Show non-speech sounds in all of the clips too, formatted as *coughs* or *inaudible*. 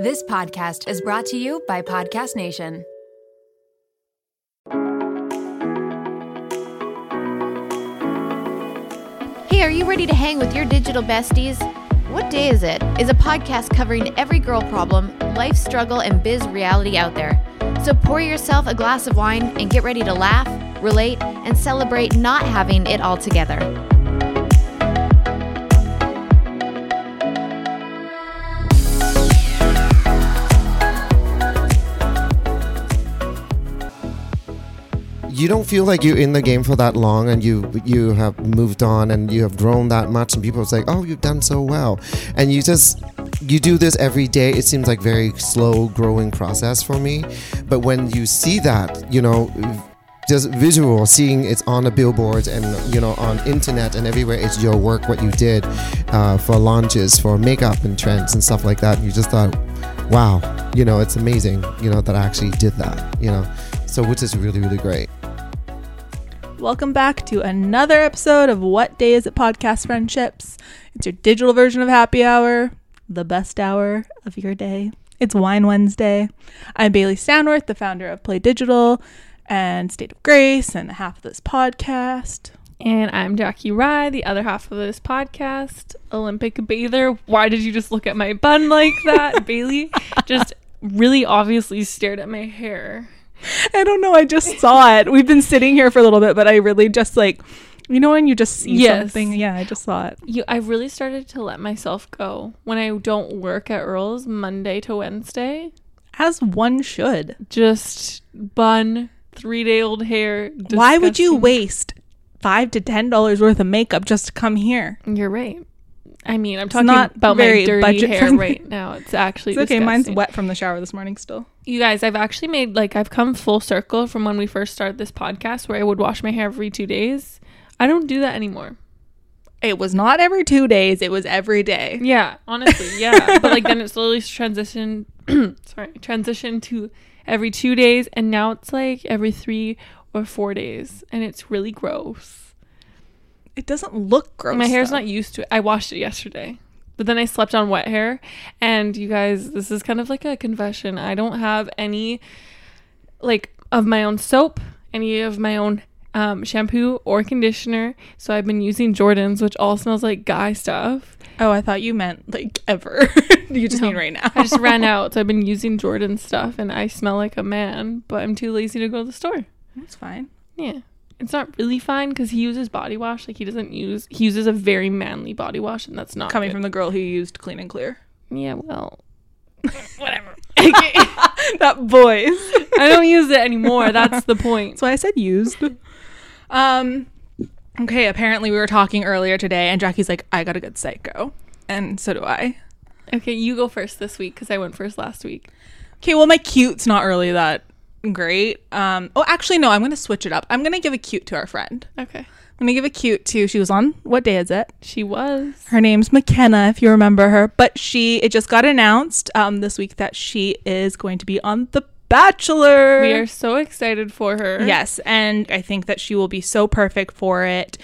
This podcast is brought to you by Podcast Nation. Hey, are you ready to hang with your digital besties? What Day Is It is a podcast covering every girl problem, life struggle, and biz reality out there. So pour yourself a glass of wine and get ready to laugh, relate, and celebrate not having it all together. You don't feel like you're in the game for that long and you you have moved on and you have grown that much and people say oh you've done so well. And you just you do this every day. It seems like very slow growing process for me. But when you see that you know just visual seeing it's on the billboards and you know on internet and everywhere it's your work what you did uh, for launches for makeup and trends and stuff like that and you just thought wow. You know it's amazing you know that i actually did that you know. So which is really really great Welcome back to another episode of What Day Is It Podcast Friendships. It's your digital version of happy hour, the best hour of your day. It's Wine Wednesday. I'm Bailey Stanworth, the founder of Play Digital and State of Grace, and half of this podcast. And I'm Jackie Rye, the other half of this podcast, Olympic bather. Why did you just look at my bun like that? *laughs* Bailey just really obviously stared at my hair. *laughs* I don't know. I just saw it. We've been sitting here for a little bit, but I really just like, you know, when you just see Yes. something. Yeah, I just saw it. You, I really started to let myself go when I don't work at Earl's Monday to Wednesday. As one should. Just bun, three day old hair. Why would you waste five to ten dollars worth of makeup just to come here? You're right. I mean, I'm talking not about very my dirty hair friendly. right now. It's *laughs* actually It's okay. Mine's wet from the shower this morning still. You guys, I've actually made like I've come full circle from when we first started this podcast where I would wash my hair every two days. I don't do that anymore. It was not every two days. It was every day. Yeah, honestly, *laughs* yeah. but like then it slowly transitioned *clears throat* sorry, transitioned to every two days and now it's like every three or four days. And it's really gross. It doesn't look gross. my hair's though. not used to it. I washed it yesterday. But then I slept on wet hair. And you guys, this is kind of like a confession. I don't have any like of my own soap, any of my own um, shampoo or conditioner. So I've been using Jordan's, which all smells like guy stuff. Oh, I thought you meant like ever. *laughs* you just No. mean right now. I just ran out, *laughs* so I've been using Jordan's stuff, and I smell like a man, but I'm too lazy to go to the store. That's fine. Yeah. It's not really fine because he uses body wash. Like he doesn't use he uses a very manly body wash, and that's not Coming good. from the girl who used clean and clear. yeah. Well, *laughs* whatever. *laughs* that voice. I don't use it anymore. That's the point. That's why I said used. Um. Okay. Apparently, we were talking earlier today, and Jackie's like, "I got a good psycho," and so do I. Okay, you go first this week because I went first last week. Okay. Well, my cute's not really that great. Um. Oh, actually, no. I'm gonna switch it up. I'm gonna give a cute to our friend. Okay. I'm gonna give a cute to. She was on. What day is it? She was. Her name's McKenna, if you remember her. But she, it just got announced um, this week that she is going to be on The Bachelor. We are so excited for her. Yes, and I think that she will be so perfect for it.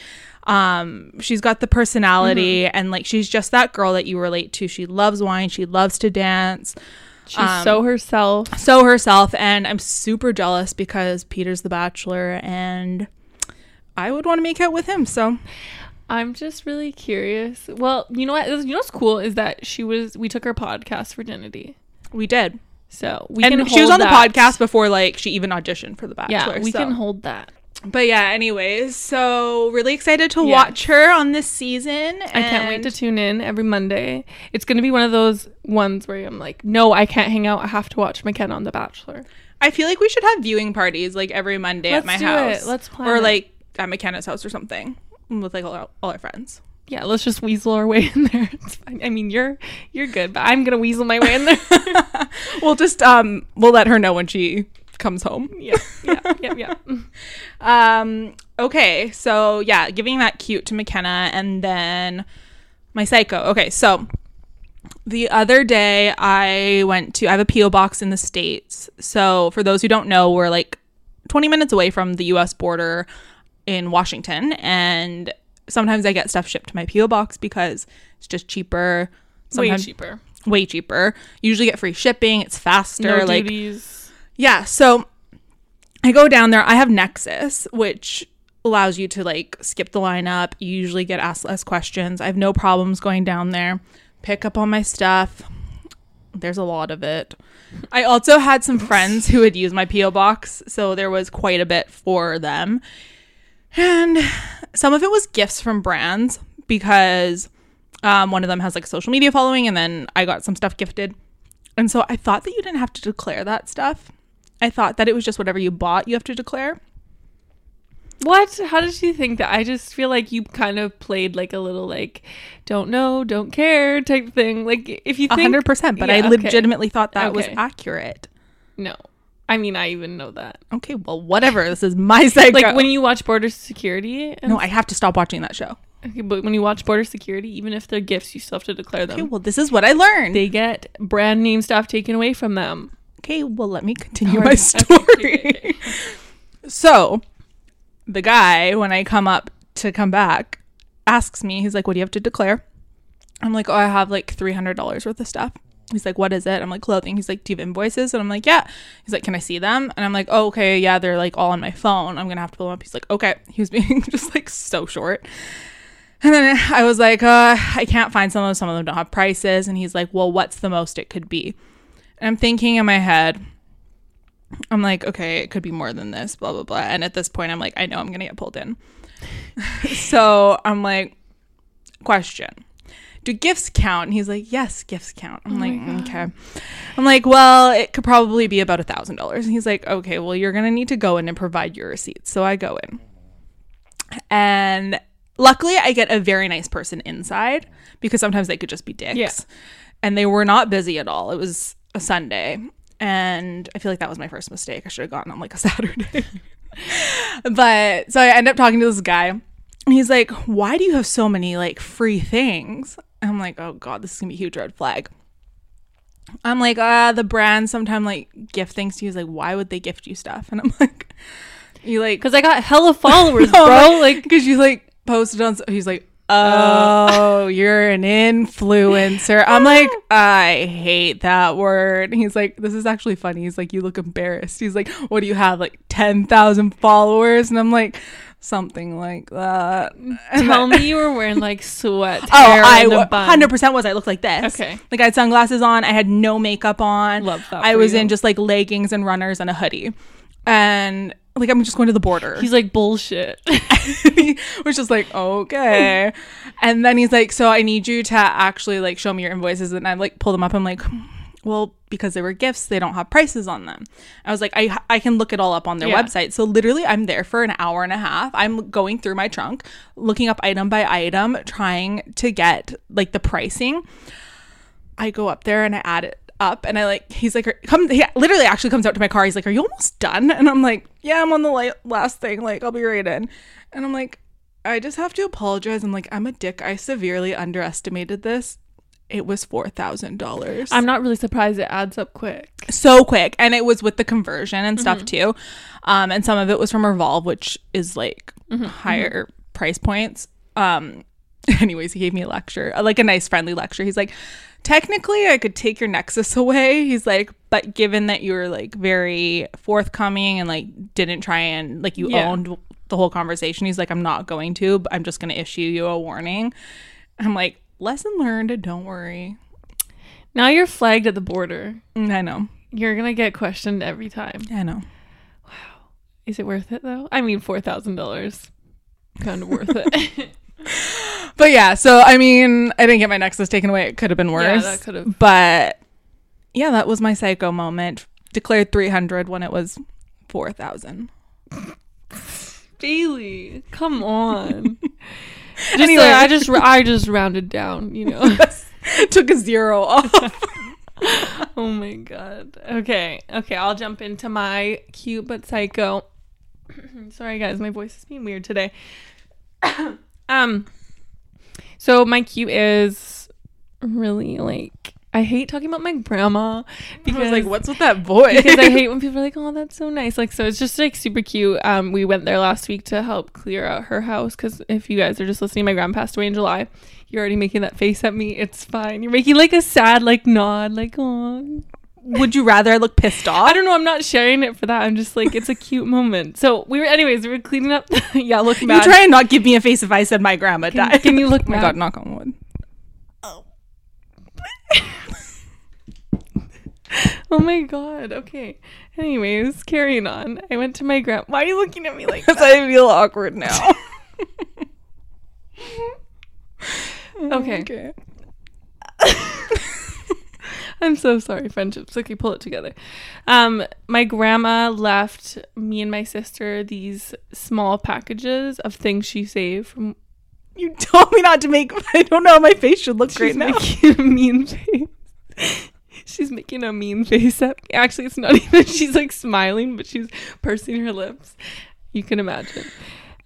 Um, she's got the personality, Mm-hmm. and like she's just that girl that you relate to. She loves wine. She loves to dance. She's Um, so herself. So herself, and I'm super jealous because Peter's the Bachelor, and I would want to make out with him. So I'm just really curious. Well, you know what? You know what's cool is that she was. We took her podcast virginity, we did. so we and she was on that. the podcast before like she even auditioned for the Bachelor. Yeah, we so. can hold that. But yeah, anyways, so really excited to Yeah. watch her on this season. I can't wait to tune in every Monday. It's gonna be one of those ones where I'm like, no, I can't hang out. I have to watch McKenna on The Bachelor. I feel like we should have viewing parties like every Monday Let's at my do house. it. Let's plan or it. like at McKenna's house or something with like all our, all our friends. Yeah, let's just weasel our way *laughs* in there. It's fine. I mean, you're you're good, but I'm gonna weasel my way in there. *laughs* We'll just um we'll let her know when she comes home. yeah, yeah, yeah, yeah. *laughs* Um okay, so yeah, giving that cute to McKenna and then my psycho. Okay, so the other day I went to I have a PO box in the states. So for those who don't know, we're like 20 minutes away from the US border in Washington and sometimes I get stuff shipped to my PO box because it's just cheaper. Way Sometimes cheaper. way cheaper. Usually get free shipping. It's faster. No like duties. yeah. So I go down there. I have Nexus, which allows you to like skip the lineup. You usually get asked less questions. I have no problems going down there, pick up all my stuff. There's a lot of it. I also had some friends who would use my PO box, so there was quite a bit for them. And some of it was gifts from brands because um, one of them has like social media following, and then I got some stuff gifted. And so I thought that you didn't have to declare that stuff. I thought that it was just whatever you bought, you have to declare. What? How did you think that? I just feel like you kind of played like a little like don't know, don't care type thing. Like if you A think hundred percent, but I Yeah, okay. legitimately thought that was accurate. no. I mean, I even know that. Okay, well, whatever. This is my *laughs* psycho. Like when you watch Border Security, no, I have to stop watching that show. okay, but when you watch Border Security, even if they're gifts, you still have to declare them. Okay, well, this is what I learned. they get brand name stuff taken away from them. Okay, well, let me continue my *laughs* story. So, the guy, when I come up to come back, asks me, he's like, What do you have to declare? I'm like, Oh, I have like $300 worth of stuff. He's like, What is it? I'm like, Clothing. He's like, Do you have invoices? And I'm like, Yeah. He's like, Can I see them? And I'm like, Oh, okay. Yeah, they're like all on my phone. I'm going to have to pull them up. He's like, Okay. *laughs* He was being *laughs* just like so short. And then I was like, uh, I can't find some of them. Some of them don't have prices. And he's like, Well, what's the most it could be? And I'm thinking in my head, I'm like, okay, it could be more than this, blah, blah, blah. And at this point, I'm like, I know I'm going to get pulled in. *laughs* so I'm like, question Do gifts count? And he's like, yes, gifts count. I'm oh like, okay. I'm like, well, it could probably be about a $1,000. And he's like, okay, well, you're going to need to go in and provide your receipts. So I go in. And luckily, I get a very nice person inside because sometimes they could just be dicks. Yeah. And they were not busy at all. It was a Sunday. And I feel like that was my first mistake. I should have gotten on like a *laughs* Saturday. but so I end up talking to this guy. And he's like, Why do you have so many like free things? And I'm like, Oh God, this is gonna be a huge red flag. I'm like, uh, the brand sometimes like gift things to you. He's like, Why would they gift you stuff? And I'm *laughs* like, You like Because I got hella followers, *laughs* No, bro. Like, because you like posted on. He's like, Uh, oh, you're an influencer. I'm like, *laughs* I hate that word. He's like, this is actually funny. He's like, you look embarrassed. He's like, what do you have, like ten thousand followers? And I'm like, something like that. And tell then- me you were wearing like sweat. *laughs* Oh, I and a bun. hundred percent was. I looked like this. Okay. like I had sunglasses on. I had no makeup on. Love that I was you. in just like leggings and runners and a hoodie, and like I'm just going to the border. He's like bullshit. he was just like, okay. And then he's like, so I need you to actually like show me your invoices. And I like pull them up. I'm like, well, because they were gifts, they don't have prices on them. I was like, I I can look it all up on their Yeah. website. So literally, I'm there for an hour and a half. I'm going through my trunk, looking up item by item, trying to get like the pricing. I go up there and I add it up and I like he's like come he literally actually comes out to my car. He's like are you almost done? And I'm like yeah I'm on the last thing. Like I'll be right in. And I'm like I just have to apologize. I'm like I'm a dick. I severely underestimated this. It was four thousand dollars. I'm not really surprised it adds up quick. so quick. And it was with the conversion and stuff Mm-hmm. too. Um and some of it was from revolve which is like Mm-hmm. higher price points. Um *laughs* anyways he gave me a lecture uh, like a nice friendly lecture he's like technically i could take your nexus *laughs* away he's like but given that you were like very forthcoming and like didn't try and like you Yeah. owned the whole conversation he's like i'm not going to but i'm just going to issue you a warning i'm like lesson learned don't worry Now you're flagged at the border. Mm, i know You're gonna get questioned every time. i know Wow. Is it worth it though? I mean, four thousand dollars, kind of worth it. *laughs* But yeah, so I mean, I didn't get my Nexus taken away. It could have been worse. that could've- But yeah, that was my psycho moment. Declared 300 when it was 4,000. Bailey, come on. *laughs* Just Anyway. like, I just I just rounded down, you know. *laughs* Took a zero off. *laughs* oh my god. Okay, okay. I'll jump into my cute but psycho. *clears throat* Sorry guys, my voice is being weird today. *coughs* um, so my cute is really like I hate talking about my grandma because like, what's with that voice? because I hate *laughs* when people are like, "Oh, that's so nice." Like, so it's just like super cute. Um, we went there last week to help clear out her house because if you guys are just listening, my grandma passed away in July. You're already making that face at me. It's fine. You're making like a sad like nod, like oh. Would you rather I look pissed off? I don't know. I'm not sharing it for that. I'm just like it's a cute moment. So we were, anyways, we were cleaning up. *laughs* yeah, look You try and not give me a face if I said my grandma Can- died. can you look *laughs* Oh my mad? god, knock on wood. Oh *laughs* oh my god. Okay. Anyways, carrying on. I went to my grand. Why are you looking at me like Because? I feel awkward now. Okay. okay. *laughs* I'm so sorry, friendships. Okay, pull it together. Um, my grandma left me and my sister these small packages of things she saved from. *laughs* You told me not to make. *laughs* I don't know how my face should look right She's now. making a mean face. She's making a mean face at me. Actually, it's not even. She's like smiling, but she's pursing her lips. You can imagine.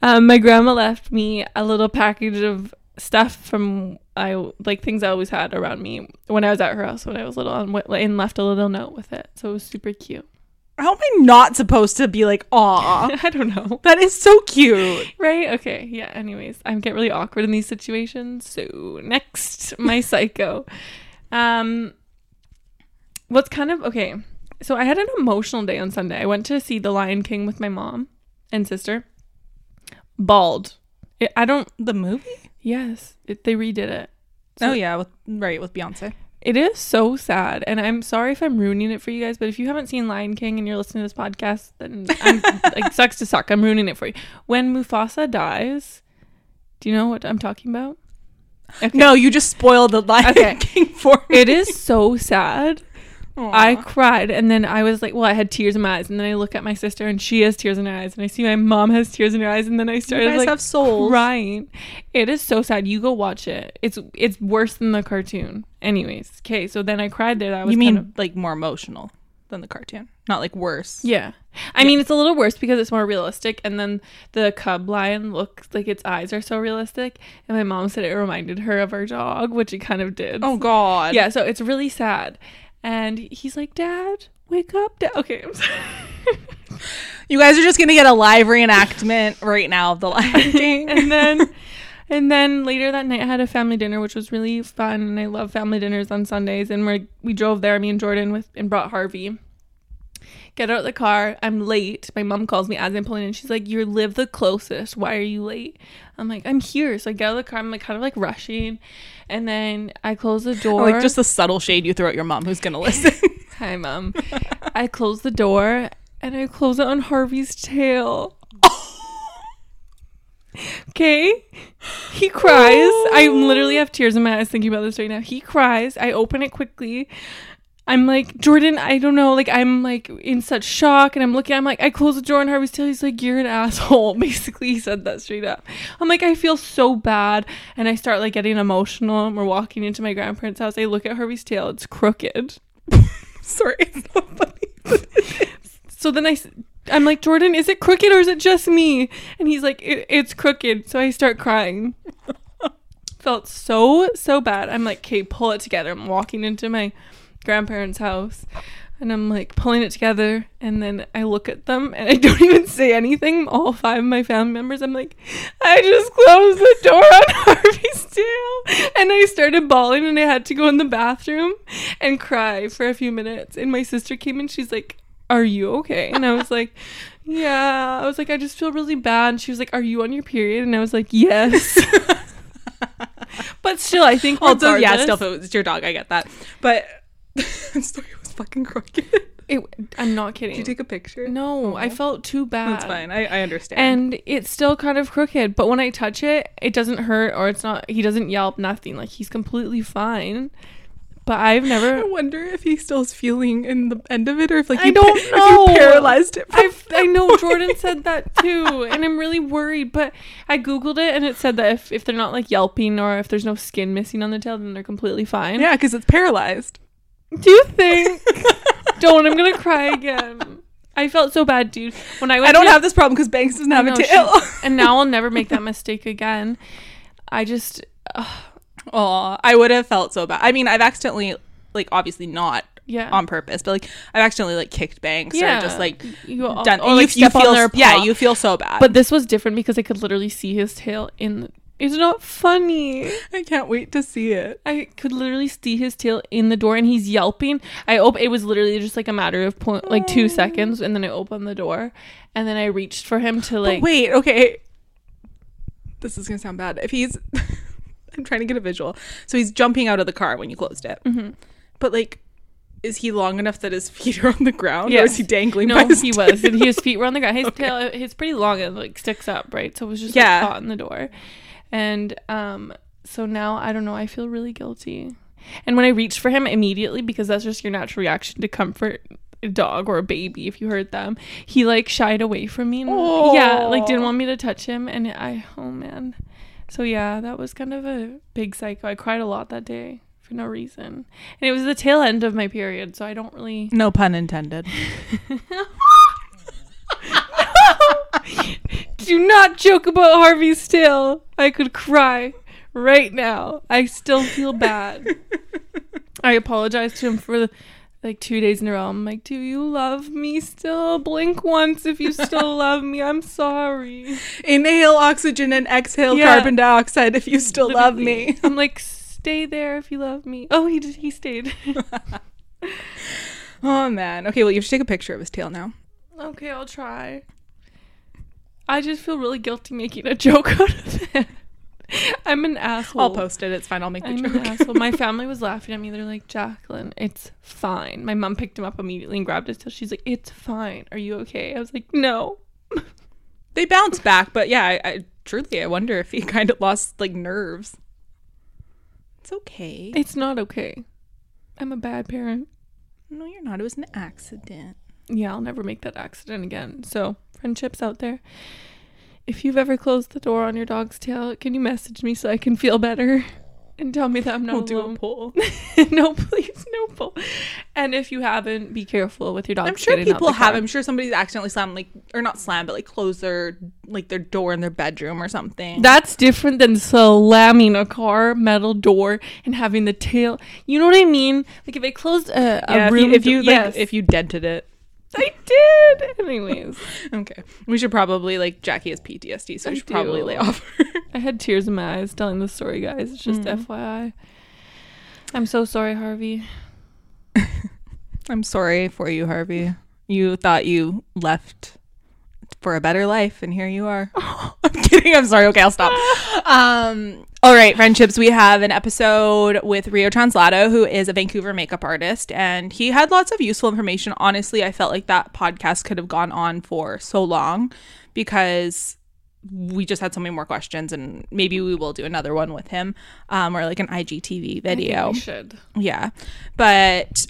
Um, my grandma left me a little package of stuff from I like things I always had around me when I was at her house when I was little, and, and left a little note with it. So it was super cute. How am I not supposed to be like, aw? *laughs* I don't know. That is so cute. Right? Okay. Yeah. Anyways, I get really awkward in these situations. So next, *laughs* my psycho. Um, what's kind of okay. So I had an emotional day on Sunday. I went to see The Lion King with my mom and sister. Bald. I don't. The movie? Yes, it, they redid it. oh yeah, with, right with Beyonce. It is so sad, and I'm sorry if I'm ruining it for you guys. But if you haven't seen Lion King and you're listening to this podcast, then I'm *laughs* like sucks to suck. I'm ruining it for you. When Mufasa dies, do you know what I'm talking about? Okay. No, you just spoiled the Lion Okay. King for me. It is so sad. I cried, and then I was like, "Well, I had tears in my eyes." And then I look at my sister, and she has tears in her eyes, and I see my mom has tears in her eyes, and then I started guys like have souls. crying. It is so sad. You go watch it. It's it's worse than the cartoon. Anyways, okay. So then I cried there. That was You mean kind of, like more emotional than the cartoon, not like worse. yeah. I mean, it's a little worse because it's more realistic, and then the cub lion looks like its eyes are so realistic. And my mom said it reminded her of our dog, which it kind of did. Oh God. yeah. So it's really sad. And he's like, "Dad, wake up, Dad." Okay, I'm sorry. *laughs* You guys are just gonna get a live reenactment right now of the Lion *laughs* King. and then *laughs* and then later that night I had a family dinner which was really fun and I love family dinners on Sundays and we we drove there me and Jordan with and brought Harvey get out of the car I'm late my mom calls me as I'm pulling in she's like you live the closest why are you late I'm like I'm here so I get out of the car I'm like kind of like rushing and then I close the *laughs* door Or, like just the subtle shade you throw at your mom who's gonna listen. *laughs* hi mom I close the door and I close it on Harvey's tail *laughs* Okay. He cries. I oh. literally have tears in my eyes thinking about this right now. He cries. I open it quickly. I'm like, Jordan, I don't know. Like, I'm like in such shock. And I'm looking, I'm like, I close the door on Harvey's tail. He's like, You're an *laughs* asshole. Basically, he said that straight up. I'm like, I feel so bad. And I start like getting emotional. And we're walking into my grandparents' house. I look at Harvey's tail. It's crooked. *laughs* Sorry, it's not funny. So then I I'm like, Jordan, is it crooked or is it just me? And he's like, it, it's crooked. So I start crying. *laughs* Felt so, so bad. I'm like, okay, pull it together. I'm walking into my grandparents' house and I'm like pulling it together. And then I look at them and I *laughs* don't even say anything. All five of my family members, I'm like, I just closed the door on *laughs* Harvey's tail. And I started bawling and I had to go in the bathroom and cry for a few minutes. And my sister came in, she's like, Are you okay? And I was *laughs* like, Yeah. I was like, I just feel really bad. And she was like, Are you on your period? And I was like, Yes. but still, I think Also, yeah, still, if it was your dog, I get that. But *laughs* story was fucking crooked. It, I'm not kidding. Did you take a picture? no, I felt too bad. That's fine. I, I understand. And it's still kind of crooked, but when I touch it, it doesn't hurt or it's not. He doesn't yelp, nothing. Like he's completely fine. But I've never. I wonder if he still is feeling in the end of it, or if like I you don't pa- know. if you paralyzed it. I've, *laughs* I know Jordan said that too, and I'm really worried. But I googled it, and it said that if, if they're not like yelping or if there's no skin missing on the tail, then they're completely fine. yeah, because it's paralyzed. Do you think? don't. I'm gonna cry again. I felt so bad, dude. When I went I don't to- have this problem because Banks doesn't have I a know, tail. she- *laughs* and now I'll never make that mistake again. I just Oh, I would have felt so bad. I mean, I've accidentally like obviously not Yeah. on purpose, but like I've accidentally like kicked banks yeah. or just like you all, done. or like you, you feel on their yeah, you feel so bad. But this was different because I could literally see his tail in. It's not funny. I can't wait to see it. I could literally see his tail in the door, and he's yelping. I op- It was literally just like a matter of point, like two seconds, and then I opened the door, and then I reached for him to But like. wait, okay. This is gonna sound bad. If he's, *laughs* I'm trying to get a visual. So he's jumping out of the car when you closed it. Mm-hmm. But like, is he long enough that his *laughs* feet are on the ground, or is he dangling? No, he tail? was. And his feet were on the ground. His *laughs* tail, his pretty long and like sticks up, right? So it was just Yeah. like, caught in the door. And um, so now I don't know. I feel really guilty. And when I reached for him immediately, because that's just your natural reaction to comfort a dog or a baby if you hurt them, he like shied away from me. And, Yeah, like didn't want me to touch him. And I, oh man. So yeah, that was kind of a big psycho. I cried a lot that day for no reason. And it was the tail end of my period, so I don't really No pun intended. *laughs* *laughs* Do not joke about Harvey's tail. I could cry right now. I still feel bad. *laughs* I apologized to him for like two days in a row. I'm like, Do you love me still? Blink once if you still *laughs* love me. I'm sorry. Inhale oxygen and exhale Yeah. carbon dioxide if you still love me. I'm like, Stay there if you love me. Oh, he did, he stayed. Oh man. Okay, well you have to take a picture of his tail now. okay, I'll try. I just feel really guilty making a *laughs* joke out of it. I'm an asshole. I'll post it. It's fine. I'll make the I'm joke. an asshole. My *laughs* family was laughing at me. They're like, Jacqueline, it's fine. My mom picked him up immediately and grabbed his tail. She's like, It's fine. Are you okay? I was like, No. *laughs* They bounced back, but yeah, I, I truly I wonder if he kind of lost like nerves. It's okay. It's not okay. I'm a bad parent. No, you're not. It was an accident. Yeah, I'll never make that accident again. So, friendships out there, if you've ever closed the door on your dog's tail, can you message me so I can feel better and tell me that I'm not We'll do a poll. *laughs* no, please, no pull. And if you haven't, be careful with your dog. I'm sure people have. I'm sure somebody's accidentally slammed like or not slammed, but like closed their like their door in their bedroom or something. That's different than slamming a car metal door and having the tail. You know what I mean? Like if I closed a, a yeah, if room, you, if you like yes, if you dented it. I did. Anyways, *laughs* Okay, we should probably like Jackie has PTSD, so I we should probably lay off. Her. I had tears in my eyes telling the story, guys. It's just Mm. FYI. I'm so sorry, Harvey. *laughs* I'm sorry for you, Harvey. You thought you left for a better life, and here you are. *laughs* I'm kidding. I'm sorry. Okay, I'll stop. Um, all right, friendships. We have an episode with Rio Translato, who is a Vancouver makeup artist, and he had lots of useful information. Honestly, I felt like that podcast could have gone on for so long because we just had so many more questions, and maybe we will do another one with him, um, or like an IGTV video. we should. Yeah. But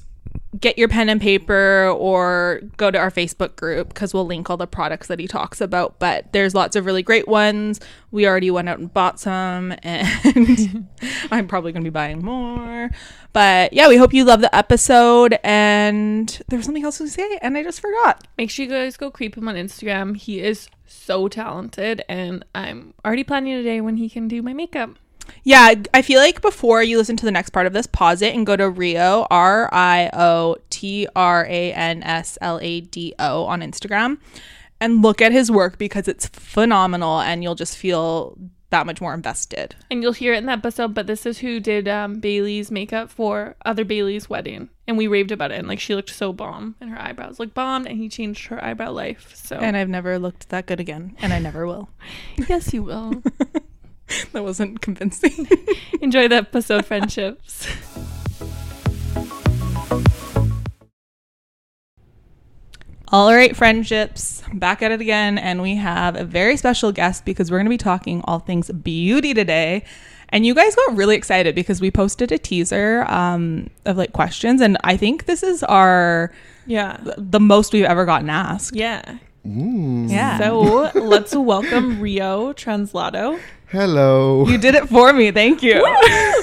get your pen and paper or go to our Facebook group because we'll link all the products that he talks about. But there's lots of really great ones. We already went out and bought some, *laughs* and *laughs* I'm probably going to be buying more. But yeah, we hope you love the episode. And there was something else to say, and I just forgot. Make sure you guys go creep him on Instagram. He is so talented, and I'm already planning a day when he can do my makeup. Yeah, I feel like before you listen to the next part of this, pause it and go to Rio, R I O T R A N S L A D O on Instagram and look at his work because it's phenomenal and you'll just feel that much more invested. And you'll hear it in the episode, but this is who did um, Bailey's makeup for other Bailey's wedding. And we raved about it. And like she looked so bomb and her eyebrows looked bombed and he changed her eyebrow life. So And I've never looked that good again and I never will. *laughs* yes, you will. *laughs* *laughs* that wasn't convincing. *laughs* Enjoy the episode, friendships. All right, friendships, back at it again. And we have a very special guest because we're going to be talking all things beauty today. And you guys got really excited because we posted a teaser um, of like questions. And I think this is our, Yeah. the most we've ever gotten asked. Yeah. Yeah. So *laughs* let's welcome Rio Translato. Hello. you did it for me. Thank you.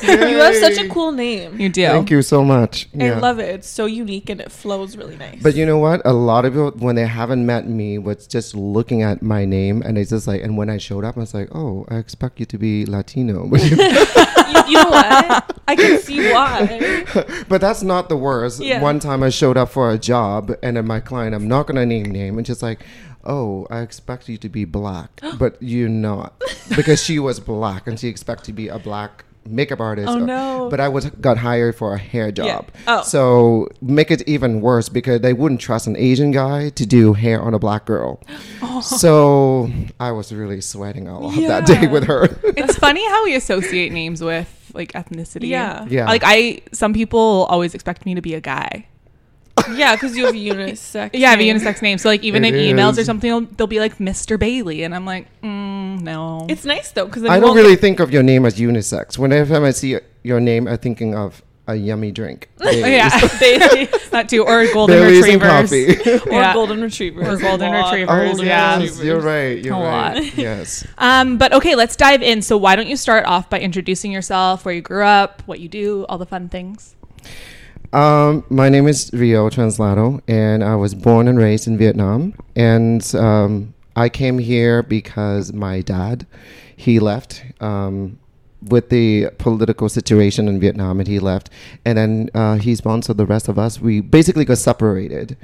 You have such a cool name. You do. Thank you so much. I Yeah. love it. It's so unique and it flows really nice. But you know what? A lot of people, when they haven't met me, was just looking at my name, and it's just like, and when I showed up, I was like, oh, I expect you to be Latino. But *laughs* you- *laughs* you you know what? I can see why. *laughs* But that's not the worst. Yeah. One time I showed up for a job, and then my client, I'm not gonna name name, and just like, oh, I expect you to be black, *gasps* but you're not, because she was black, and she expected to be a black makeup artist. Oh, no. But I was got hired for a hair job. Oh. So make it even worse because they wouldn't trust an Asian guy to do hair on a black girl. *gasps* Oh. So I was really sweating a lot that day with her. *laughs* It's funny how we associate names with like ethnicity. Yeah. Yeah. Like I, some people always expect me to be a guy. Yeah, because you have a unisex. *laughs* Yeah, I have a name. unisex name. So like even It in emails or is. something, they'll, they'll be like Mr. Bailey, and I'm like, mm, no. It's nice though because I don't really think of your name as unisex. Whenever I see your name, I'm thinking of a yummy drink. Oh, *laughs* yeah, *laughs* that too, or golden Berries and retrievers, coffee. or Yeah. golden retrievers. Or golden A lot of retrievers, golden yeah. yes, you're right. You're A right. lot. Yes. Um, but okay, let's dive in. So why don't you start off by introducing yourself, where you grew up, what you do, all the fun things. Um, my name is Rio Translato, and I was born and raised in Vietnam. And um, I came here because my dad, he left um, with the political situation in Vietnam, and he left. And then uh, he sponsored the rest of us. We basically got separated,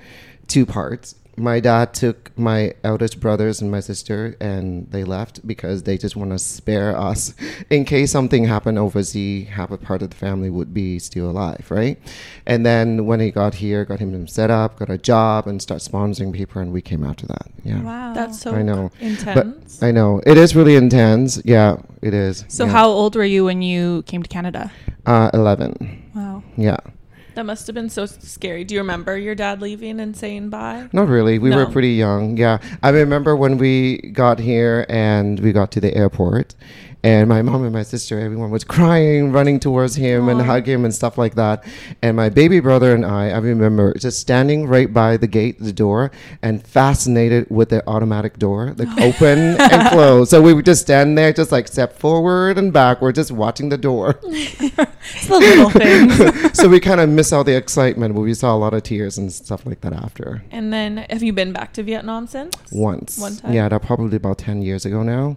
two parts. My dad took my eldest brothers and my sister, and they left because they just want to spare us *laughs* in case something happened overseas. Half a part of the family would be still alive, right? And then when he got here, got him set up, got a job, and start sponsoring people, and we came after that. Yeah, Wow. That's so I know. intense. But I know it is really intense. Yeah, it is. so yeah. how old were you when you came to Canada? Uh, eleven. Wow. Yeah. That must have been so scary. Do you remember your dad leaving and saying bye? Not really. We were pretty young. Yeah. I remember when we got here and we got to the airport and my mom and my sister, everyone was crying, running towards him and Aw. hug him and stuff like that. And my baby brother and I, I remember just standing right by the gate, the door, and fascinated with the automatic door, like *laughs* open and close. So we would just stand there, just like step forward and backward, just watching the door. *laughs* It's the little things. *laughs* so we kind of miss out the excitement, but we saw a lot of tears and stuff like that after. And then have you been back to Vietnam since? once. One time? Yeah, that probably about 10 years ago now.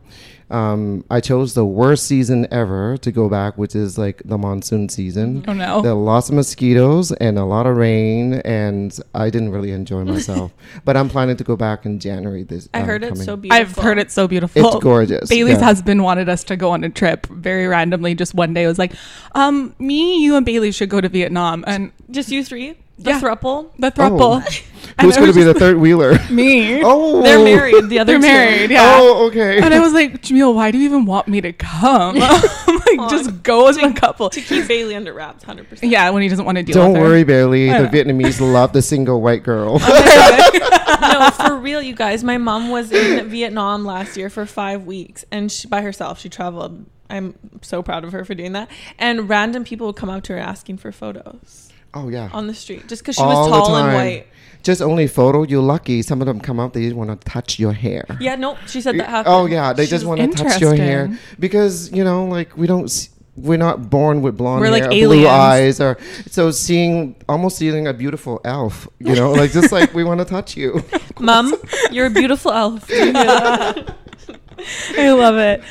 Um, I chose the worst season ever to go back, which is like the monsoon season. Oh no. There are lots of mosquitoes and a lot of rain, and I didn't really enjoy myself. *laughs* but I'm planning to go back in January. This I uh, heard it's coming. so beautiful. I've heard it's so beautiful. It's gorgeous. Bailey's yeah. husband wanted us to go on a trip very randomly. Just one day, it was like, um, me, you, and Bailey should go to Vietnam, and Just you three? The Yeah. thruple? the throuple. Oh. *laughs* And Who's going to be the third wheeler? *laughs* me? oh, They're married. The other They're two. married. Yeah. Oh, okay. And I was like, Jamil, why do you even want me to come? *laughs* I'm like, Aw. just go as a couple. To keep Bailey under wraps, 100%. Yeah, when he doesn't want to deal it. Don't with her. worry, Bailey. I The know. Vietnamese love the single white girl. Oh no, for real, you guys. My mom was in Vietnam last year for five weeks, and she, by herself, she traveled. I'm so proud of her for doing that. And random people would come up to her asking for photos oh, yeah. on the street just because she All was the tall and time. white. Just only photo. You're lucky. Some of them come up. They just want to touch your hair. Yeah, no, she said that happened. Oh yeah, they She just want to touch your hair because you know, like we don't. s- We're not born with blonde We're like hair, blue eyes, or so seeing almost seeing a beautiful elf. You know, like just like we want to touch you. *laughs* Mom, you're a beautiful elf. Do you hear that? *laughs* I love it.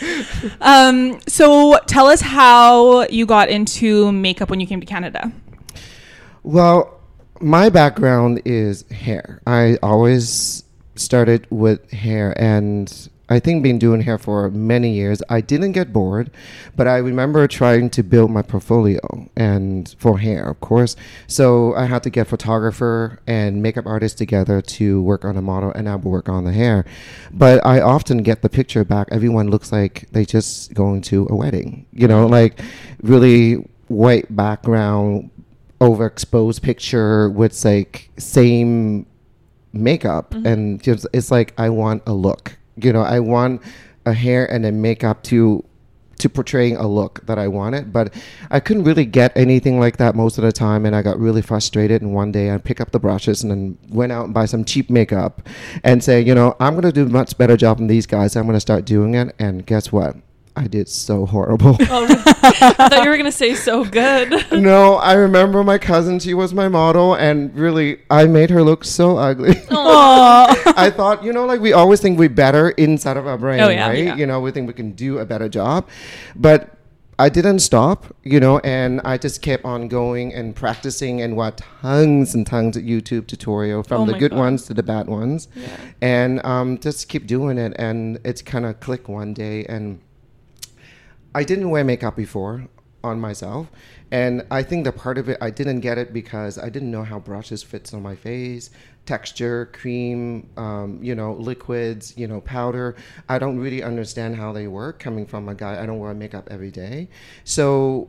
Um, so tell us how you got into makeup when you came to Canada. Well, my background is hair. I always started with hair, and I think been doing hair for many years. I didn't get bored, but I remember trying to build my portfolio and for hair, of course. So I had to get photographer and makeup artist together to work on a model, and I would work on the hair. But I often get the picture back. Everyone looks like they just going to a wedding. You know, like really white background overexposed picture with like same makeup mm-hmm. and just it's like I want a look. You know, I want a hair and then makeup to to portraying a look that I wanted, but I couldn't really get anything like that most of the time, and I got really frustrated. And one day I picked up the brushes and then went out and buy some cheap makeup, and say, you know, I'm gonna do a much better job than these guys. I'm gonna start doing it, and guess what? I did so horrible. *laughs* Oh, *laughs* I thought you were gonna say so good. *laughs* no, I remember my cousin. She was my model, and really, I made her look so ugly. I thought, you know, like we always think we're better inside of our brain, Oh, yeah. right? Yeah. You know, we think we can do a better job, but I didn't stop, you know, and I just kept on going and practicing and watched tons and tons of YouTube tutorial from Oh the good God. ones to the bad ones, and um, just keep doing it. And it's kind of click one day, and I didn't wear makeup before on myself, and I think the part of it I didn't get it because I didn't know how brushes fits on my face, texture, cream, um, you know, liquids, you know, powder. I don't really understand how they work. Coming from a guy, I don't wear makeup every day, so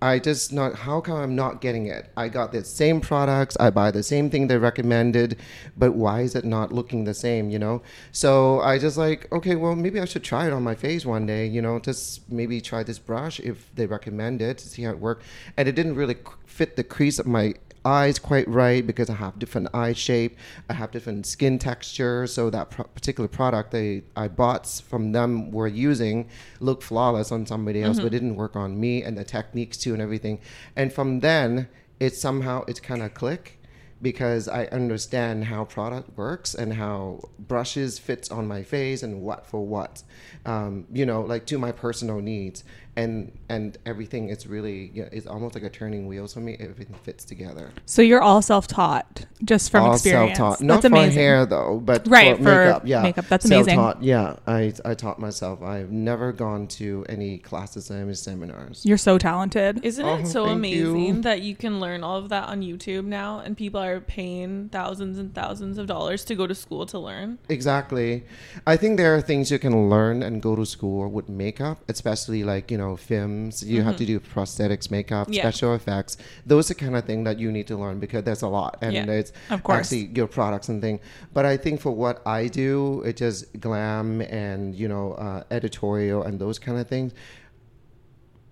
I just not how come I'm not getting it? I got the same products, I buy the same thing they recommended, but why is it not looking the same, you know? So I just like, okay, well maybe I should try it on my face one day, you know, just maybe try this brush if they recommend it to see how it works. And it didn't really fit the crease of my eyes quite right because I have different eye shape, I have different skin texture. So that pro- particular product they I bought from them were using looked flawless on somebody else, but didn't work on me and the techniques too and everything. And from then, it somehow it's kind of click because I understand how product works and how brushes fits on my face and what for what, um, you know, like to my personal needs and and everything. is really yeah, it's almost like a turning wheels for me. Everything fits together. So you're all self-taught, just from All experience. self-taught, not That's amazing. for hair though, but Right, for, for makeup. Yeah, makeup. That's amazing. Self-taught, yeah, I I taught myself. I've never gone to any classes or any seminars. You're so talented. Isn't Oh, it so amazing you. that you can learn all of that on YouTube now and people are paying thousands and thousands of dollars to go to school to learn? Exactly. I think there are things you can learn and go to school with makeup, especially like, you know, films. You have to do prosthetics, makeup, Mm-hmm. Yeah. special effects. Those are kind of thing that you need to learn because there's a lot. And Yeah. it's Of course. actually your products and thing. But I think for what I do, it just glam and, you know, uh, editorial and those kind of things.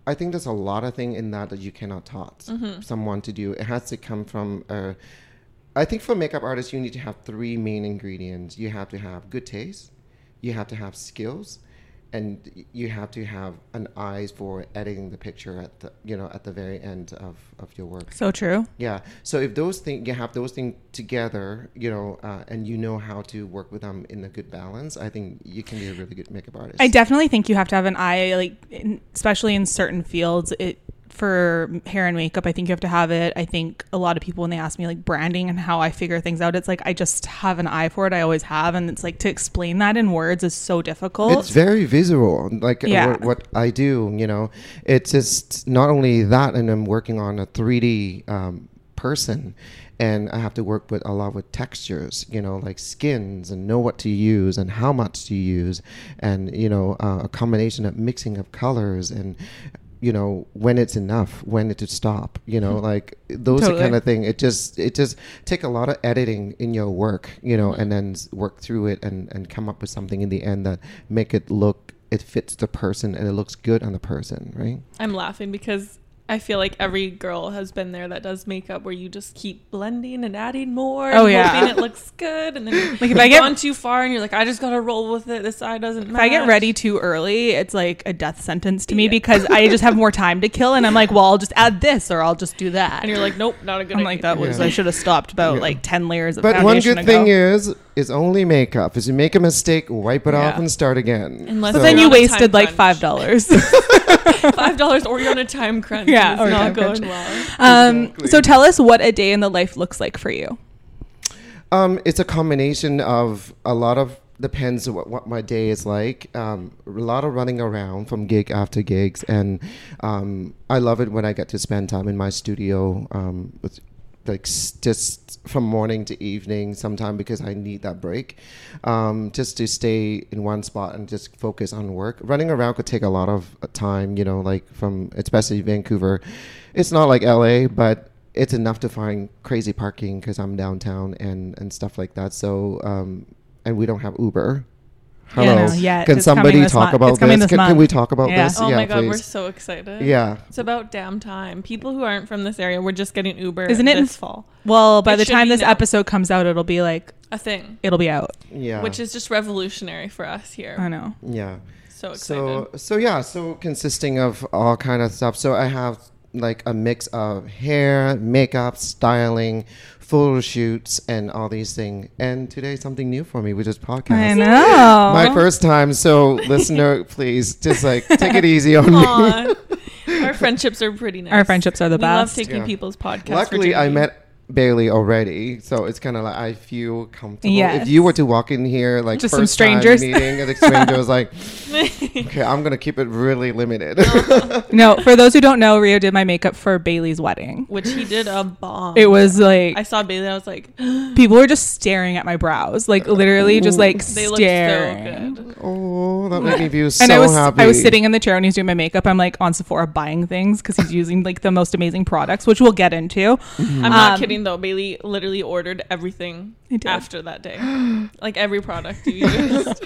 I think there's a lot of thing in that that you cannot taught Mm-hmm. someone to do. It has to come from a I think for makeup artists, you need to have three main ingredients. You have to have good taste, you have to have skills, and you have to have an eyes for editing the picture at the you know at the very end of, of your work. So true. Yeah. So if those things you have those things together, you know, uh, and you know how to work with them in a good balance, I think you can be a really good makeup artist. I definitely think you have to have an eye, like in, especially in certain fields. It for hair and makeup, I think you have to have it. I think a lot of people when they ask me like branding and how I figure things out, it's like I just have an eye for it. I always have, and it's like to explain that in words is so difficult. It's very visual, like Yeah. what, what I do. You know, it's just not only that, and I'm working on a 3D um, person, and I have to work with a lot with textures. You know, like skins, and know what to use and how much to use, and you know, uh, a combination of mixing of colors and. You know when it's enough, when it to stop. You know, hmm. like those Totally. are kind of thing. It just it just take a lot of editing in your work. You know, hmm. and then work through it and and come up with something in the end that make it look it fits the person and it looks good on the person, right? I'm laughing because I feel like every girl has been there that does makeup where you just keep blending and adding more. Oh, and yeah. hoping it looks good, and then *laughs* Like, like if if I get- gone too far, and you're like, I just gotta roll with it. This eye doesn't. Matter. If I get ready too early, it's like a death sentence to me Yeah. because I just have more time to kill, and I'm like, well, I'll just add this or I'll just do that. and you're like, nope, not a good. I'm idea. like, that was Yeah. I should have stopped about Yeah. like ten layers of But one good ago. thing is is only makeup. Is you make a mistake, wipe it off and start again. Unless But So- then you're you on a time wasted like five dollars. *laughs* five dollars, or you're on a time crunch. Yeah, and or it's not going crunch. well. um, Exactly. so tell us what a day in the life looks like for you. Um, it's a combination of a lot of depends what, what my day is like. Um, a lot of running around from gig after gigs, and um, I love it when I get to spend time in my studio um, with like just from morning to evening sometime because I need that break um, just to stay in one spot and just focus on work. Running around could take a lot of uh, time, you know, like from especially Vancouver. It's not like LA, but it's enough to find crazy parking because I'm downtown and and stuff like that. So um, and we don't have Uber. Yeah, Hello. no, yet. Can somebody talk month. about this? this Can, can we talk about Yeah. this? Oh yeah, my god, please. we're so excited. yeah. It's about damn time. People who aren't from this area, we're just getting Uber Isn't it in- this fall. Well, by It the time this now. episode comes out, it'll be like A thing, it'll be out. Yeah. which is just revolutionary for us here. I know. yeah. So excited. So so yeah, so consisting of all kind of stuff. So I have like a mix of hair, makeup, styling, photo shoots, and all these things. And today something new for me, which is podcast. I know. My first time. So listener, *laughs* please just like take it easy on me. *laughs* Our friendships are pretty nice. Our friendships are the best. we love taking Yeah. people's podcasts. for Luckily, I met Bailey already, so it's kind of like I feel comfortable. Yes. If you were to walk in here, like Just some first time strangers. meeting, and the stranger was like, *laughs* "Okay, I'm gonna keep it really limited." *laughs* No, for those who don't know, Rio did my makeup for Bailey's wedding. which he did a bomb. It was like I saw Bailey. I was like, *gasps* people were just staring at my brows, like literally just like they staring. so good. oh, that made me feel *laughs* so and I was happy. I was sitting in the chair when he's doing my makeup. I'm like on Sephora buying things because he's using like the most amazing products, which we'll get into. I'm not Um, kidding though. Bailey literally ordered everything after that day, like every product you *laughs* used.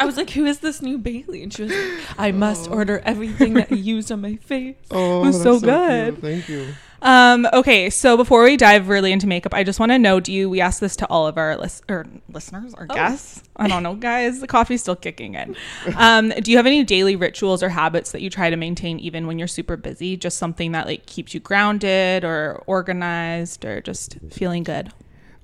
I was like, "Who is this new Bailey?" And she was like, "I must order everything that you used on my face." *laughs* Oh, was that's so cute. good. Thank you. Um, okay, so before we dive really into makeup, I just want to know: Do you? We asked this to all of our lis- or listeners or guests. I don't know, *laughs* guys. The coffee's still kicking in. Um, do you have any daily rituals or habits that you try to maintain even when you're super busy? Just something that like keeps you grounded or organized or just feeling good.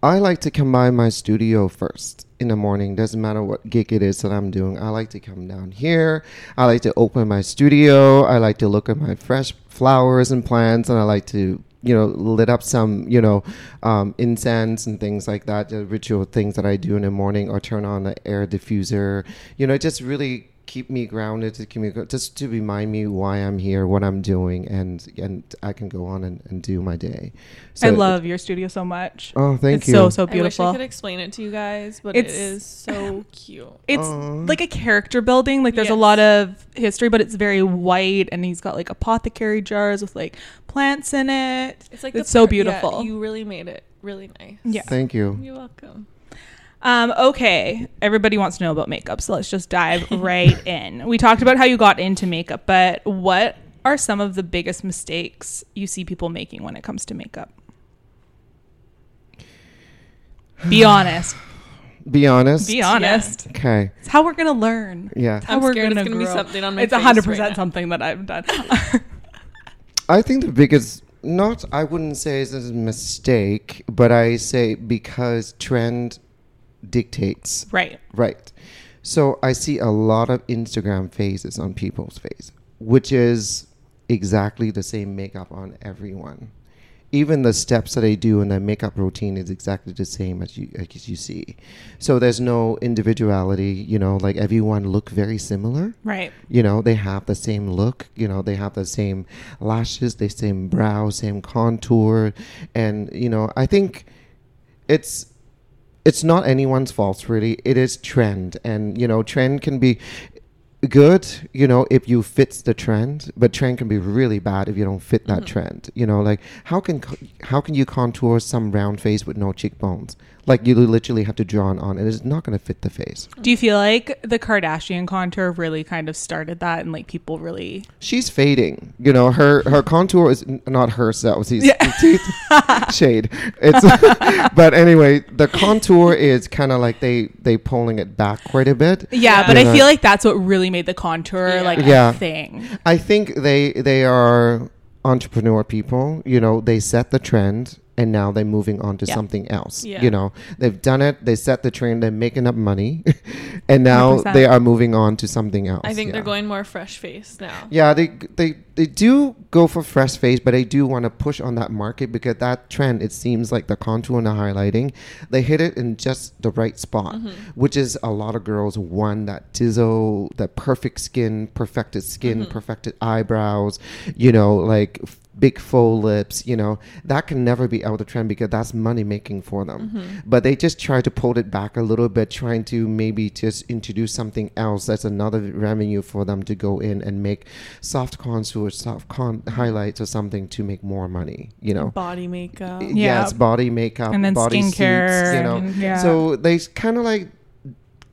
I like to combine my studio first in the morning. Doesn't matter what gig it is that I'm doing. I like to come down here. I like to open my studio. I like to look at my fresh flowers and plants, and I like to you know lit up some you know um, incense and things like that. The ritual things that I do in the morning, or turn on the air diffuser. You know, just really keep me grounded to keep me just to remind me why I'm here, what I'm doing, and and I can go on and, and do my day. I So- love your studio so much. Oh, thank it's you. so so I wish I could explain it to you guys, but It's- it is so *laughs* cute. It's Aw. like a character building. Like there's a lot of history, but it's very white, and he's got like apothecary jars with like plants in it. It's like it's the so par- yeah, beautiful. you really made it really nice. Yeah. Thank you. You're welcome. Um, okay, everybody wants to know about makeup, so let's just dive *laughs* right in. We talked about how you got into makeup, but what are some of the biggest mistakes you see people making when it comes to makeup? Be *sighs* honest. Be honest. Be honest. Okay. It's how we're gonna learn. Yeah. It's how I'm we're scared gonna, gonna be grow. something on my It's face hundred percent now. something that I've done. *laughs* *laughs* I think the biggest, not, I wouldn't say it's a mistake, but I say because trend dictates. right. Right. So I see a lot of Instagram faces on people's face, which is exactly the same makeup on everyone. Even the steps that I do in the makeup routine is exactly the same as you as you see. So there's no individuality, you know, like everyone look very similar. Right. you know they have the same look you know they have the same lashes the same brow same contour and you know i think it's it's not anyone's fault really. It is trend. And you know trend can be good you know if you fit the trend but trend can be really bad if you don't fit that mm-hmm. trend. You know like how can how can you contour some round face with no cheekbones like you literally have to draw it on and it's not going to fit the face Do you feel like the Kardashian contour really kind of started that and like people really she's fading. You know, her her contour is n- not herself. She's Yeah. *laughs* she's- *laughs* shade. It's *laughs* but anyway, the contour is kind of like they they pulling it back quite a bit. Yeah, Yeah. but You I feel like that's what really made the contour Yeah. like Yeah. a thing. I think they they are entrepreneur people. You know, they set the trend and now they're moving on to Yeah. something else. Yeah. You know, they've done it. They set the trend. They're making up money, *laughs* and now 100%. they are moving on to something else. I think they're going more fresh face now. Yeah, they they they do go for fresh face, but they do want to push on that market because that trend. It seems like the contour and the highlighting, they hit it in just the right spot, mm-hmm. which is a lot of girls want that tizzle, that perfect skin, perfected skin, mm-hmm. perfected eyebrows, you know, like big full lips. You know, that can never be out of trend because that's money making for them. Mm-hmm. But they just try to pull it back a little bit, trying to maybe just introduce something else that's another revenue for them to go in and make soft contours, soft con- highlights, or something to make more money. You know. Body makeup. Yeah. Yes, body makeup And then body skincare suits, you know. and- yeah. So they kind of like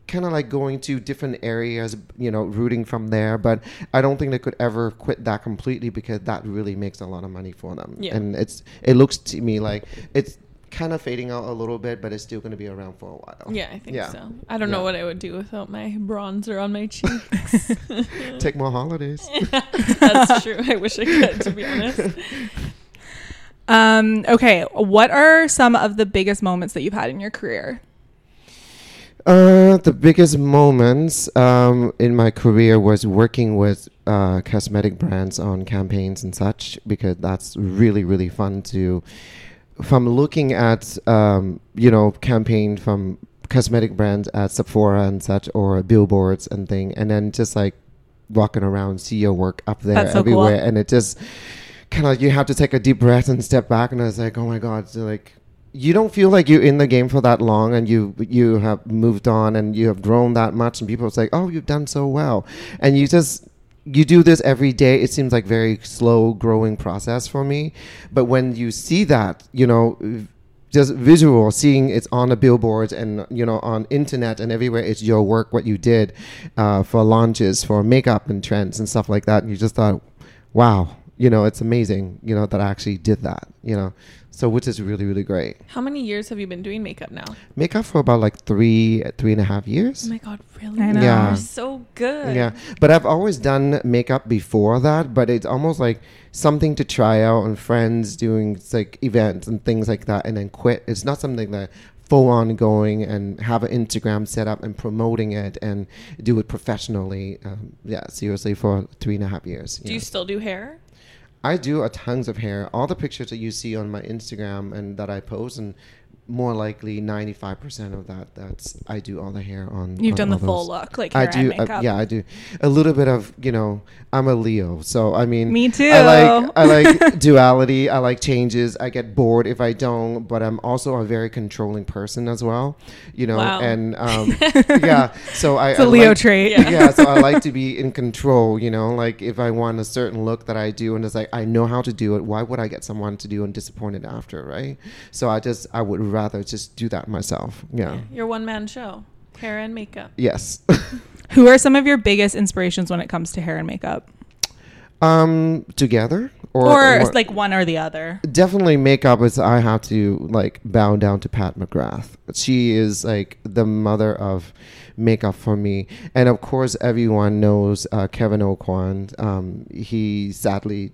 kind of like going to different areas, you know, rooting from there. But I don't think they could ever quit that completely because that really makes a lot of money for them. Yeah. And it's it looks to me like it's kind of fading out a little bit, but it's still going to be around for a while. Yeah, I think Yeah. so. I don't Yeah. know what I would do without my bronzer on my cheeks. *laughs* Take more holidays. *laughs* That's true. I wish I could, to be honest. *laughs* Um, okay, what are some of the biggest moments that you've had in your career? Uh, the biggest moments um, in my career was working with uh, cosmetic brands on campaigns and such because that's really really fun to. From looking at um, you know campaign from cosmetic brands at Sephora and such or billboards and thing, and then just like walking around, see your work up there so cool. everywhere, and it just kind of you have to take a deep breath and step back, and it's like, oh my god, so like you don't feel like you're in the game for that long and you you have moved on and you have grown that much and people say oh you've done so well. And you just you do this every day. It seems like very slow growing process for me. But when you see that you know just visual seeing it's on the billboards and you know on internet and everywhere it's your work what you did uh, for launches for makeup and trends and stuff like that. And you just thought wow you know it's amazing you know that i actually did that you know so which is really really great How many years have you been doing makeup now? makeup for about like three three and a half years Oh my god, really? I know. Yeah. You're so good. yeah but i've always done makeup before that but it's almost like something to try out on friends doing like events and things like that and then quit it's not something that full on going and have an instagram set up and promoting it and do it professionally um, yeah seriously for three and a half years Do you still do hair? I do a tons of hair. All the pictures that you see on my Instagram and that I post, and more likely ninety five percent of that, that's I do all the hair on. You've on done the all full look, like I do. uh, yeah, I do a little bit of you know. I'm a Leo, so I mean, Me too. I like I *laughs* like duality. I like changes. I get bored if I don't, but I'm also a very controlling person as well. You know, Wow. and um, *laughs* yeah. So I It's a Leo like- trait. yeah. so I like *laughs* to be in control, you know, like if I want a certain look that I do and it's like I know how to do it, why would I get someone to do and disappointed after, right? So I just I would rather just do that myself. Yeah. Your one man show, hair and makeup. Yes. *laughs* Who are some of your biggest inspirations when it comes to hair and makeup? um together or, Or, or- like one or the other? definitely makeup is I have to like bow down to Pat McGrath. She is like the mother of makeup for me, and of course everyone knows uh, Kevyn Aucoin. Um, he sadly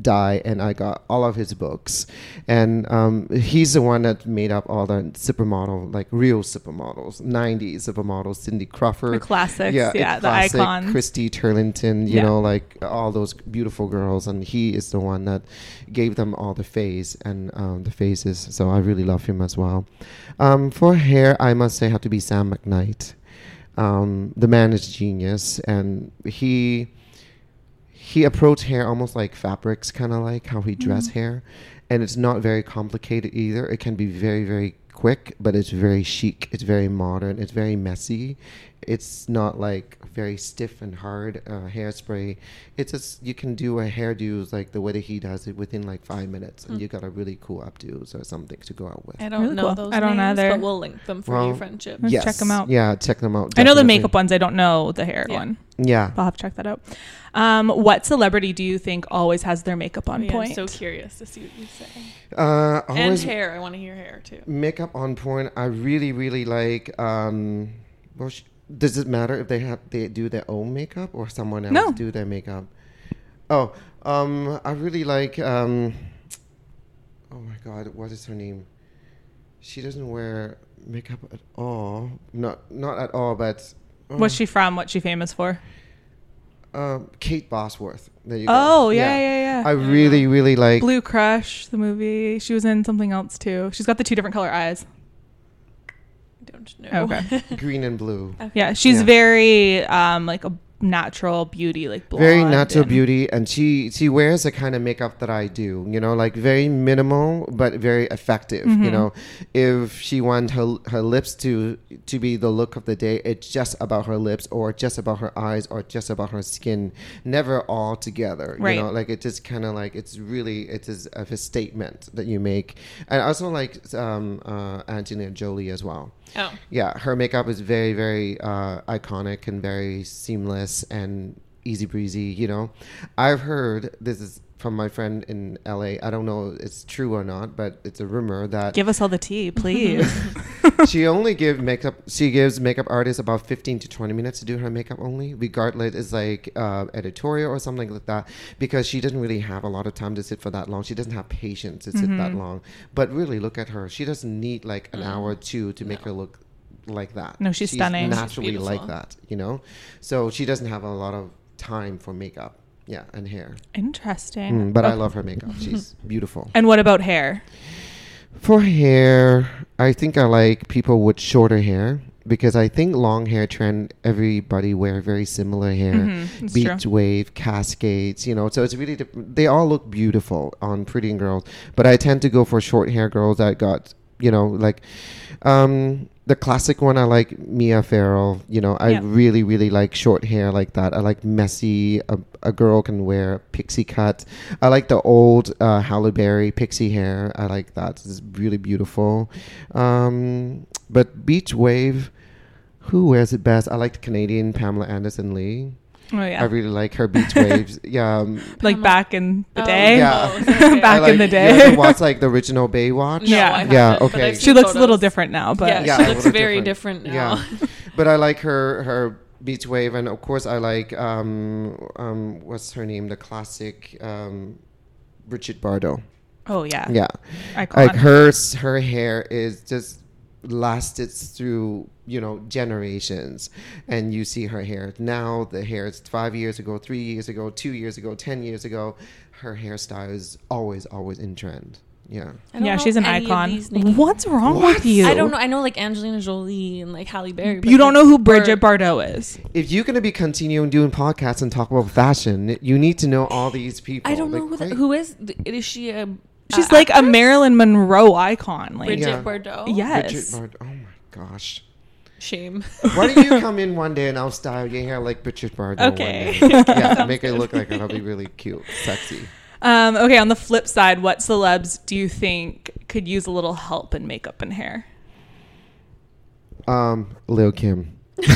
died, and I got all of his books, and um, he's the one that made up all the supermodel, like real supermodels, '90s supermodels, Cindy Crawford, The classics, yeah, it's the classic, icons. Christy Turlington, you Yeah. know, like all those beautiful girls, and he is the one that gave them all the face and um, the faces. So I really love him as well. Um, for hair, I must say, have to be Sam McKnight. Um, the man is genius, and he he approached hair almost like fabrics, kind of like how he dressed hair, and it's not very complicated either. It can be very very quick, but it's very chic. It's very modern. It's very messy. It's not like very stiff and hard uh, hairspray. It's just you can do a hairdo like the way that he does it within like five minutes, and you got a really cool updos or something to go out with. I don't Really know cool. those I don't names, either. but we'll link them for Well, you, friendship. Let's check 'em out. Yeah, check them out. I know the makeup ones. I don't know the hair Yeah. one. Yeah. I'll have to check that out. Um, what celebrity do you think always has their makeup on Oh, Yeah, I'm point? so curious to see what you say. Uh, And hair. I want to hear hair too. makeup on point. I really, really like. Um, well, sh- does it matter if they have they do their own makeup or someone else No. do their makeup? Oh, um, I really like. Um, oh my God, what is her name? She doesn't wear makeup at all. Not not at all, but. oh, What's she from? What's she famous for? Um, Kate Bosworth. There you go. Oh yeah, yeah, yeah. I really, really like. Blue Crush, the movie. She was in something else too. She's got the two different color eyes. I don't know. Okay. *laughs* green and blue. Yeah, she's Yeah. very um like a natural beauty, like blonde very natural and- beauty and she she wears the kind of makeup that i do you know like very minimal but very effective Mm-hmm. you know if she wants her her lips to to be the look of the day it's just about her lips or just about her eyes or just about her skin never all together Right. you know like it just kind of like it's really it is of a statement that you make and I also like um uh angelina jolie as well Oh. yeah, her makeup is very, very uh, iconic and very seamless and easy breezy. You know, I've heard this is from my friend in LA. I don't know if it's true or not, but it's a rumor that Give us all the tea, please. *laughs* she only gives makeup. She gives makeup artists about fifteen to twenty minutes to do her makeup only, regardless it's like uh, editorial or something like that, because she doesn't really have a lot of time to sit for that long. She doesn't have patience to sit that long. But really, look at her. She doesn't need like an hour or two to make her look like that. No, she's stunning. She's Naturally like that, you know. So she doesn't have a lot of time for makeup. Yeah, and hair. Interesting. Mm, but I Oh, love her makeup. She's *laughs* beautiful. And what about hair? For hair, I think I like people with shorter hair because I think long hair trend everybody wear very similar hair, Mhm, beach true. wave, cascades, you know. So it's really dip- they all look beautiful on pretty girls, but I tend to go for short hair girls that got you know like um the classic one I like Mia Farrow. You know, I Yeah. really really like short hair like that. I like messy. A, a girl can wear pixie cut. I like the old uh, Halle Berry pixie hair. I like that. It's really beautiful. Um, but beach wave. Who wears it best? I like the Canadian Pamela Anderson Lee. Oh yeah. I really like her beach waves. *laughs* Yeah. um, like back in the Oh, day. Yeah. oh. *laughs* Back I in the day. You ever watch *laughs* like the original Baywatch? No, Yeah. I Yeah, okay. She seen looks a little different now, but yeah, Yeah, she looks very different. different, now. Yeah. but I like her her beach wave, and of course I like um um what's her name? The classic um Bridget Bardot. oh yeah. Yeah, Icon. like her her hair is just lasted through you know generations and you see her hair now the hair is five years ago three years ago two years ago ten years ago her hairstyle is always always in trend yeah yeah, she's an icon. What's wrong What? with you? I don't know. I know like Angelina Jolie and like Halle Berry. You don't like- know who or- Bridget Bardot is. if you're going to be continuing doing podcasts and talk about fashion you need to know all these people I don't know who, that, who is. Is she a? She's a like a? Marilyn Monroe icon. Like Bridget Yeah. Bardot. yes. Bridget Bard- oh my gosh Shame. why don't you *laughs* come in one day and I'll style your hair like Bridget Bardot Okay. one day. yeah *laughs* make it look like it'll be really cute sexy Um, okay, on the flip side, what celebs do you think could use a little help in makeup and hair? um Lil Kim *laughs*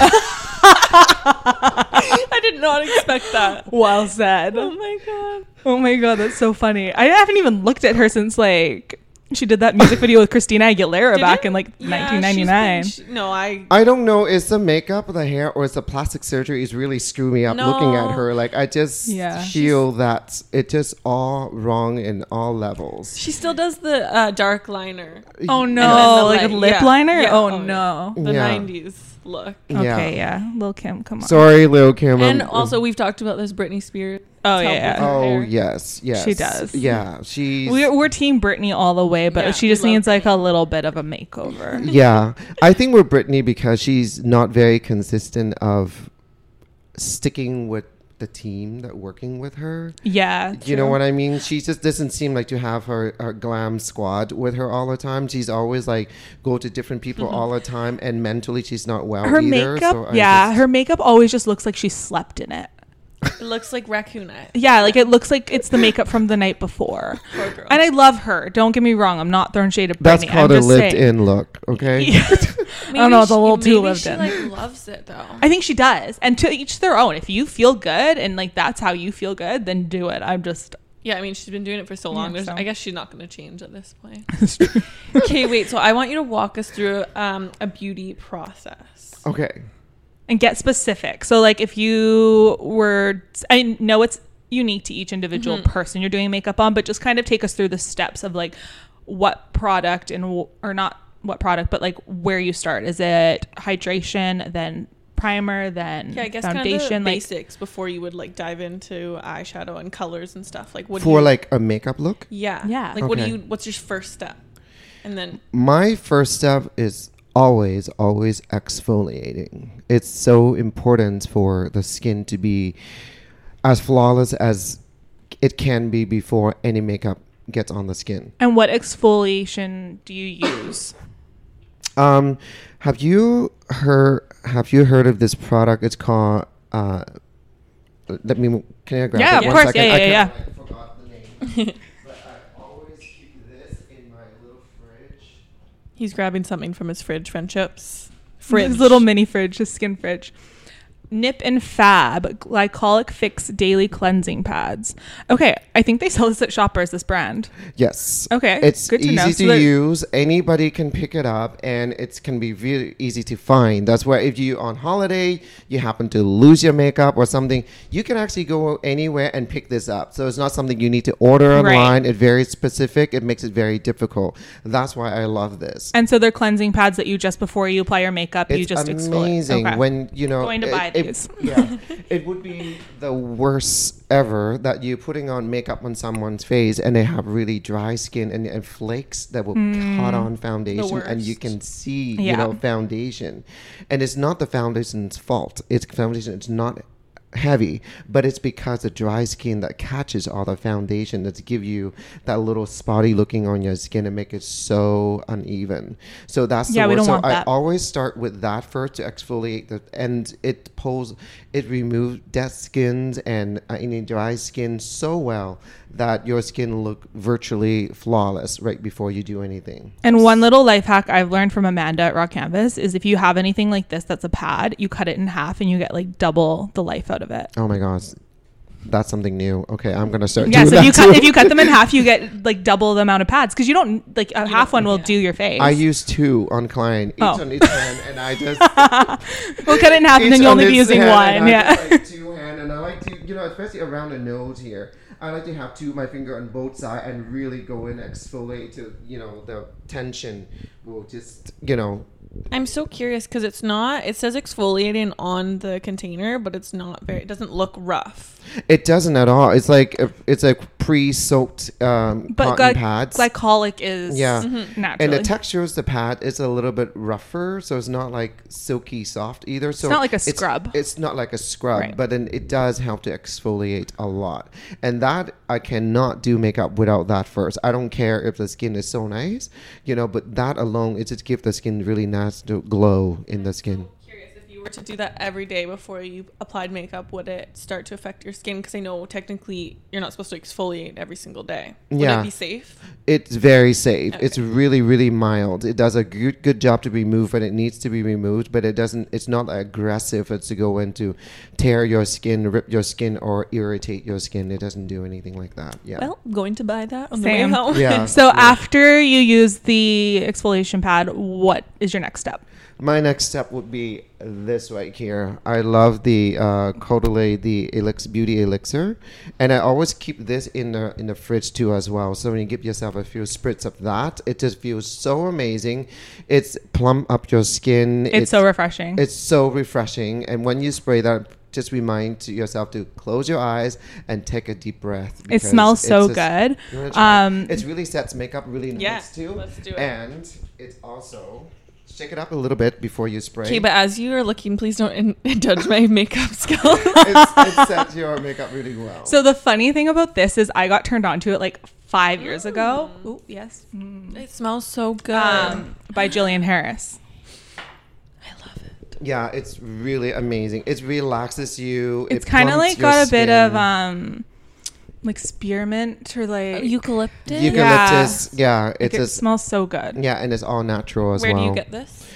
*laughs* I did not expect that. Well said. Oh my god. Oh my god, that's so funny. I haven't even looked at her since like she did that music video with Christina Aguilera Did back you? in like Yeah, 1999. she's been- she- no, I. I don't know. Is the makeup, the hair, or is the plastic surgery is really screwing me up looking at No. her? Like I just Yeah. feel that it just all wrong in all levels. She still does the uh, dark liner. Oh And no, then the like a light- lip yeah, liner? yeah, oh, yeah. no. The Yeah. 90s look. Okay, yeah. Lil Kim, come on. Sorry, Lil Kim. And I'm- also, we've talked about this Britney Spears. Oh, help yeah. with oh, her oh yes, yes, She does. Yeah, she's. we're, we're team Britney all the way, but Yeah, she we just love needs like a little bit of a makeover. *laughs* yeah, I think we're Britney because she's not very consistent of sticking with the team that working with her. yeah. You know what I mean? She just doesn't seem like to have her, her glam squad with her all the time. She's always like go to different people mm-hmm. all the time, and mentally she's not well Her either. makeup, so yeah, just- her makeup always just looks like she slept in it. It looks like raccoonette. Yeah, like it looks like it's the makeup from the night before. *laughs* Poor girl. And I love her. Don't get me wrong. I'm not throwing shade at Britney. That's called I'm a just saying. lived-in look. Okay. *laughs* Yeah. I don't know. It's a little too lived she, in. like loves it though. I think she does. And to each their own. If you feel good and like that's how you feel good, then do it. I'm just Yeah, I mean she's been doing it for so long. Yeah, There's, so- I guess she's not going to change at this point. *laughs* okay, wait. So I want you to walk us through um, a beauty process. okay. And get specific. So like if you were I know it's unique to each individual Mm-hmm. person you're doing makeup on, but just kind of take us through the steps of like what product and or not what product, but like where you start. Is it hydration, then primer, then Yeah, I guess foundation? kind of like basics before you would like dive into eyeshadow and colors and stuff. Like what For you, like a makeup look, yeah, Yeah. Like what do you? What's your first step? And then my first step is always, always exfoliating. It's so important for the skin to be as flawless as it can be before any makeup gets on the skin. and what exfoliation do you use? Um, have you heard? Have you heard of this product? It's called. Uh, let me. Can I grab Yeah, it of one course. second? Yeah, I yeah, *laughs* can't- I forgot the name. but I always keep this in my little fridge. He's grabbing something from his fridge. Friendships. Fridge. His little mini fridge, his skin fridge. Nip and Fab Glycolic Fix Daily Cleansing Pads. Okay, I think they sell this at Shoppers. This brand. Yes. Okay, It's good to easy know. to So use. Anybody can pick it up, and it can be really easy to find. That's why if you on holiday, you happen to lose your makeup or something, you can actually go anywhere and pick this up. So it's not something you need to order Right. online. It's very specific. It makes it very difficult. That's why I love this. And so they're cleansing pads that you just before you apply your makeup, you It's just exfoliate. amazing Okay. when you know. Going to buy it- these. *laughs* yeah, it would be the worst ever that you're putting on makeup on someone's face and they have really dry skin and, and flakes that will cut on foundation and you can see Mm. Yeah. you know foundation, and it's not the foundation's fault. It's foundation. It's not heavy but it's because the dry skin that catches all the foundation that's give you that little spotty looking on your skin and make it so uneven. So that's Yeah, the we don't so want I that. always start with that first to exfoliate the and it pulls it removes dead skins and uh, any dry skin so well that your skin look virtually flawless right before you do anything. And one little life hack I've learned from Amanda at Raw Canvas is if you have anything like this that's a pad, you cut it in half and you get like double the life out of it. oh my gosh that's something new okay i'm gonna start Yeah, doing so if that you cut too. if you cut them in *laughs* half, you get like double the amount of pads because you don't like a half one will do your face. I use two on client, each Oh. on each hand, and I *laughs* just we'll cut it in half and each then you'll on only be this using hand, one. I Yeah. just like *laughs* two hand, and I like to, you know, especially around the nose here. I like to have two my finger on both sides and really go in and exfoliate to, you know, the tension will just, you know, I'm so curious because it's not. It says exfoliating on the container, but it's not very. It doesn't look rough. It doesn't at all. It's like a, it's like pre-soaked um, But cotton gly- pads. glycolic is Yeah. naturally. and the texture of the pad is a little bit rougher, so it's not like silky soft either. So it's not like a scrub. It's not like a scrub, Right. but then it does help to exfoliate a lot. And that I cannot do makeup without that first. I don't care if the skin is so nice, you know, but that alone it just gives the skin really nice glow in the skin. Curious if you were to do that every day before you applied makeup, would it start to affect your skin? Because I know technically you're not supposed to exfoliate every single day. Would Yeah. it be safe? It's very safe. It's really, really mild. It does a good, good job to remove when it needs to be removed, but it doesn't. It's not aggressive. It's to go in to tear your skin, rip your skin, or irritate your skin. It doesn't do anything like that. Yeah. Well, I'm going to buy that on Same. the way home. yeah. *laughs* so yeah. after you use the exfoliation pad, what is your next step? My next step would be this right here. I love the uh, Caudalie, the Elix Beauty Elixir, and I always keep this in the in the fridge too as well. So when you give yourself a few spritz of that, it just feels so amazing. It's plump up your skin. It's, so refreshing. It's so refreshing, and when you spray that, just remind yourself to close your eyes and take a deep breath. it smells so just- good. You wanna try? Um, it really sets makeup really nice Yeah, too. let's do it. And it's also shake it up a little bit before you spray. Okay, but as you are looking, please don't in- *laughs* judge my makeup *laughs* skill. it's, it sets your makeup really well. So the funny thing about this is I got turned on to it like five years ago. Oh yes. it smells so good. Um, by Jillian Harris. I love it. yeah, it's really amazing. It relaxes you. It's it kind of like your got a bit of um, like spearmint or like Eucalyptus. eucalyptus. Yeah, like it's it a, smells so good. yeah, and it's all natural as Where well. do you get this?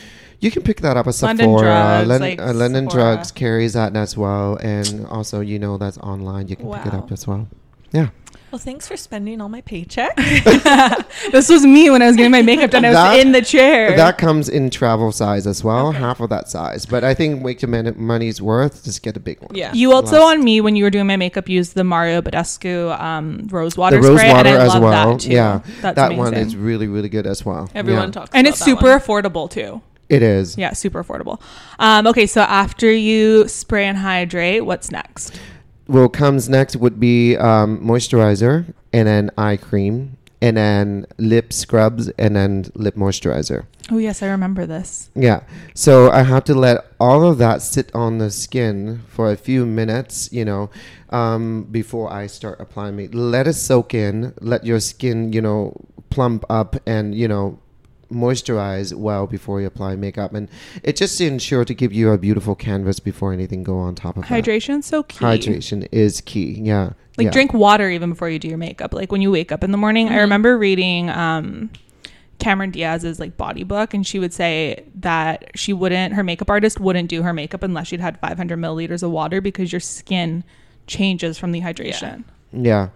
You can pick that up at London Sephora. Drugs, Len- like uh, London Sephora. Drugs carries that as well, and also you know that's online. You can pick it up as well. Yeah, Well, thanks for spending all my paycheck. *laughs* *laughs* This was me when I was getting my makeup done. I was That- in the chair. that comes in travel size as well, half of that size. But I think make your mon- money's worth. Just get a big one. yeah. you also Last- on me when you were doing my makeup used the Mario Badescu um, rose water the rose spray, water and I as love well. that too. Yeah, That's that amazing. one is really really good as well. Everyone Yeah. talks and about it's that super one. affordable too. It is. Yeah, super affordable. Um, okay, so after you spray and hydrate, what's next? Well, comes next would be um, moisturizer, and then eye cream, and then lip scrubs, and then lip moisturizer. Oh yes, I remember this. Yeah. So I have to let all of that sit on the skin for a few minutes, you know, um, before I start applying it. Let it soak in. Let your skin, you know, plump up and, you know, moisturize well before you apply makeup. And it just to ensure to give you a beautiful canvas before anything go on top of that. Hydration's so key. Hydration is key. Yeah. Like yeah. drink water even before you do your makeup. Like when you wake up in the morning. Mm-hmm. I remember reading um Cameron Diaz's like body book, and she would say that she wouldn't, her makeup artist wouldn't do her makeup unless she'd had 500 milliliters of water because your skin changes from the hydration. Yeah.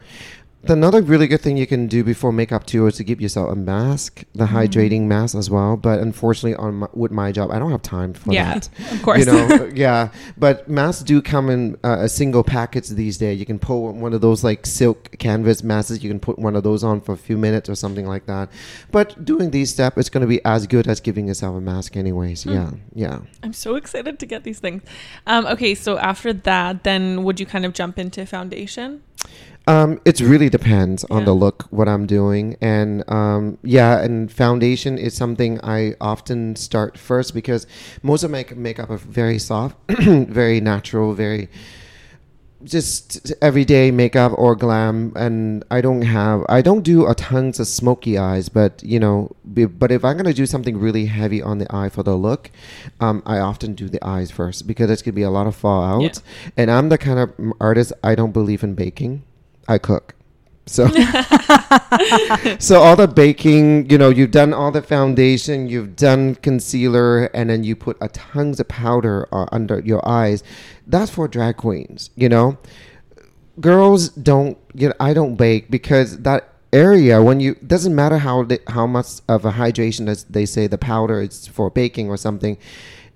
Another really good thing you can do before makeup too is to give yourself a mask, the Mm-hmm. hydrating mask as well. But unfortunately, on my, with my job, I don't have time for Yeah, that. *laughs* of course. You know, *laughs* yeah. But masks do come in uh, a single package these days. You can pull one of those like silk canvas masks. You can put one of those on for a few minutes or something like that. But doing these steps, it's going to be as good as giving yourself a mask, anyways. Hmm. Yeah, yeah. I'm so excited to get these things. Um, okay, so after that, then would you kind of jump into foundation? Um, it really depends on Yeah. the look, what I'm doing, and um, yeah, and foundation is something I often start first because most of my makeup are very soft, *clears throat* very natural, very just everyday makeup or glam, and I don't have, I don't do a tons of smoky eyes, but you know, be, but if I'm gonna do something really heavy on the eye for the look, um, I often do the eyes first because it's gonna be a lot of fallout, Yeah. and I'm the kind of artist I don't believe in baking. I cook. So, *laughs* *laughs* so all the baking, you know, you've done all the foundation, you've done concealer, and then you put a tons of powder uh, under your eyes. That's for drag queens, you know. Girls don't, you know, I don't bake because that area when you doesn't matter how they, how much of a hydration as they say the powder is for baking or something.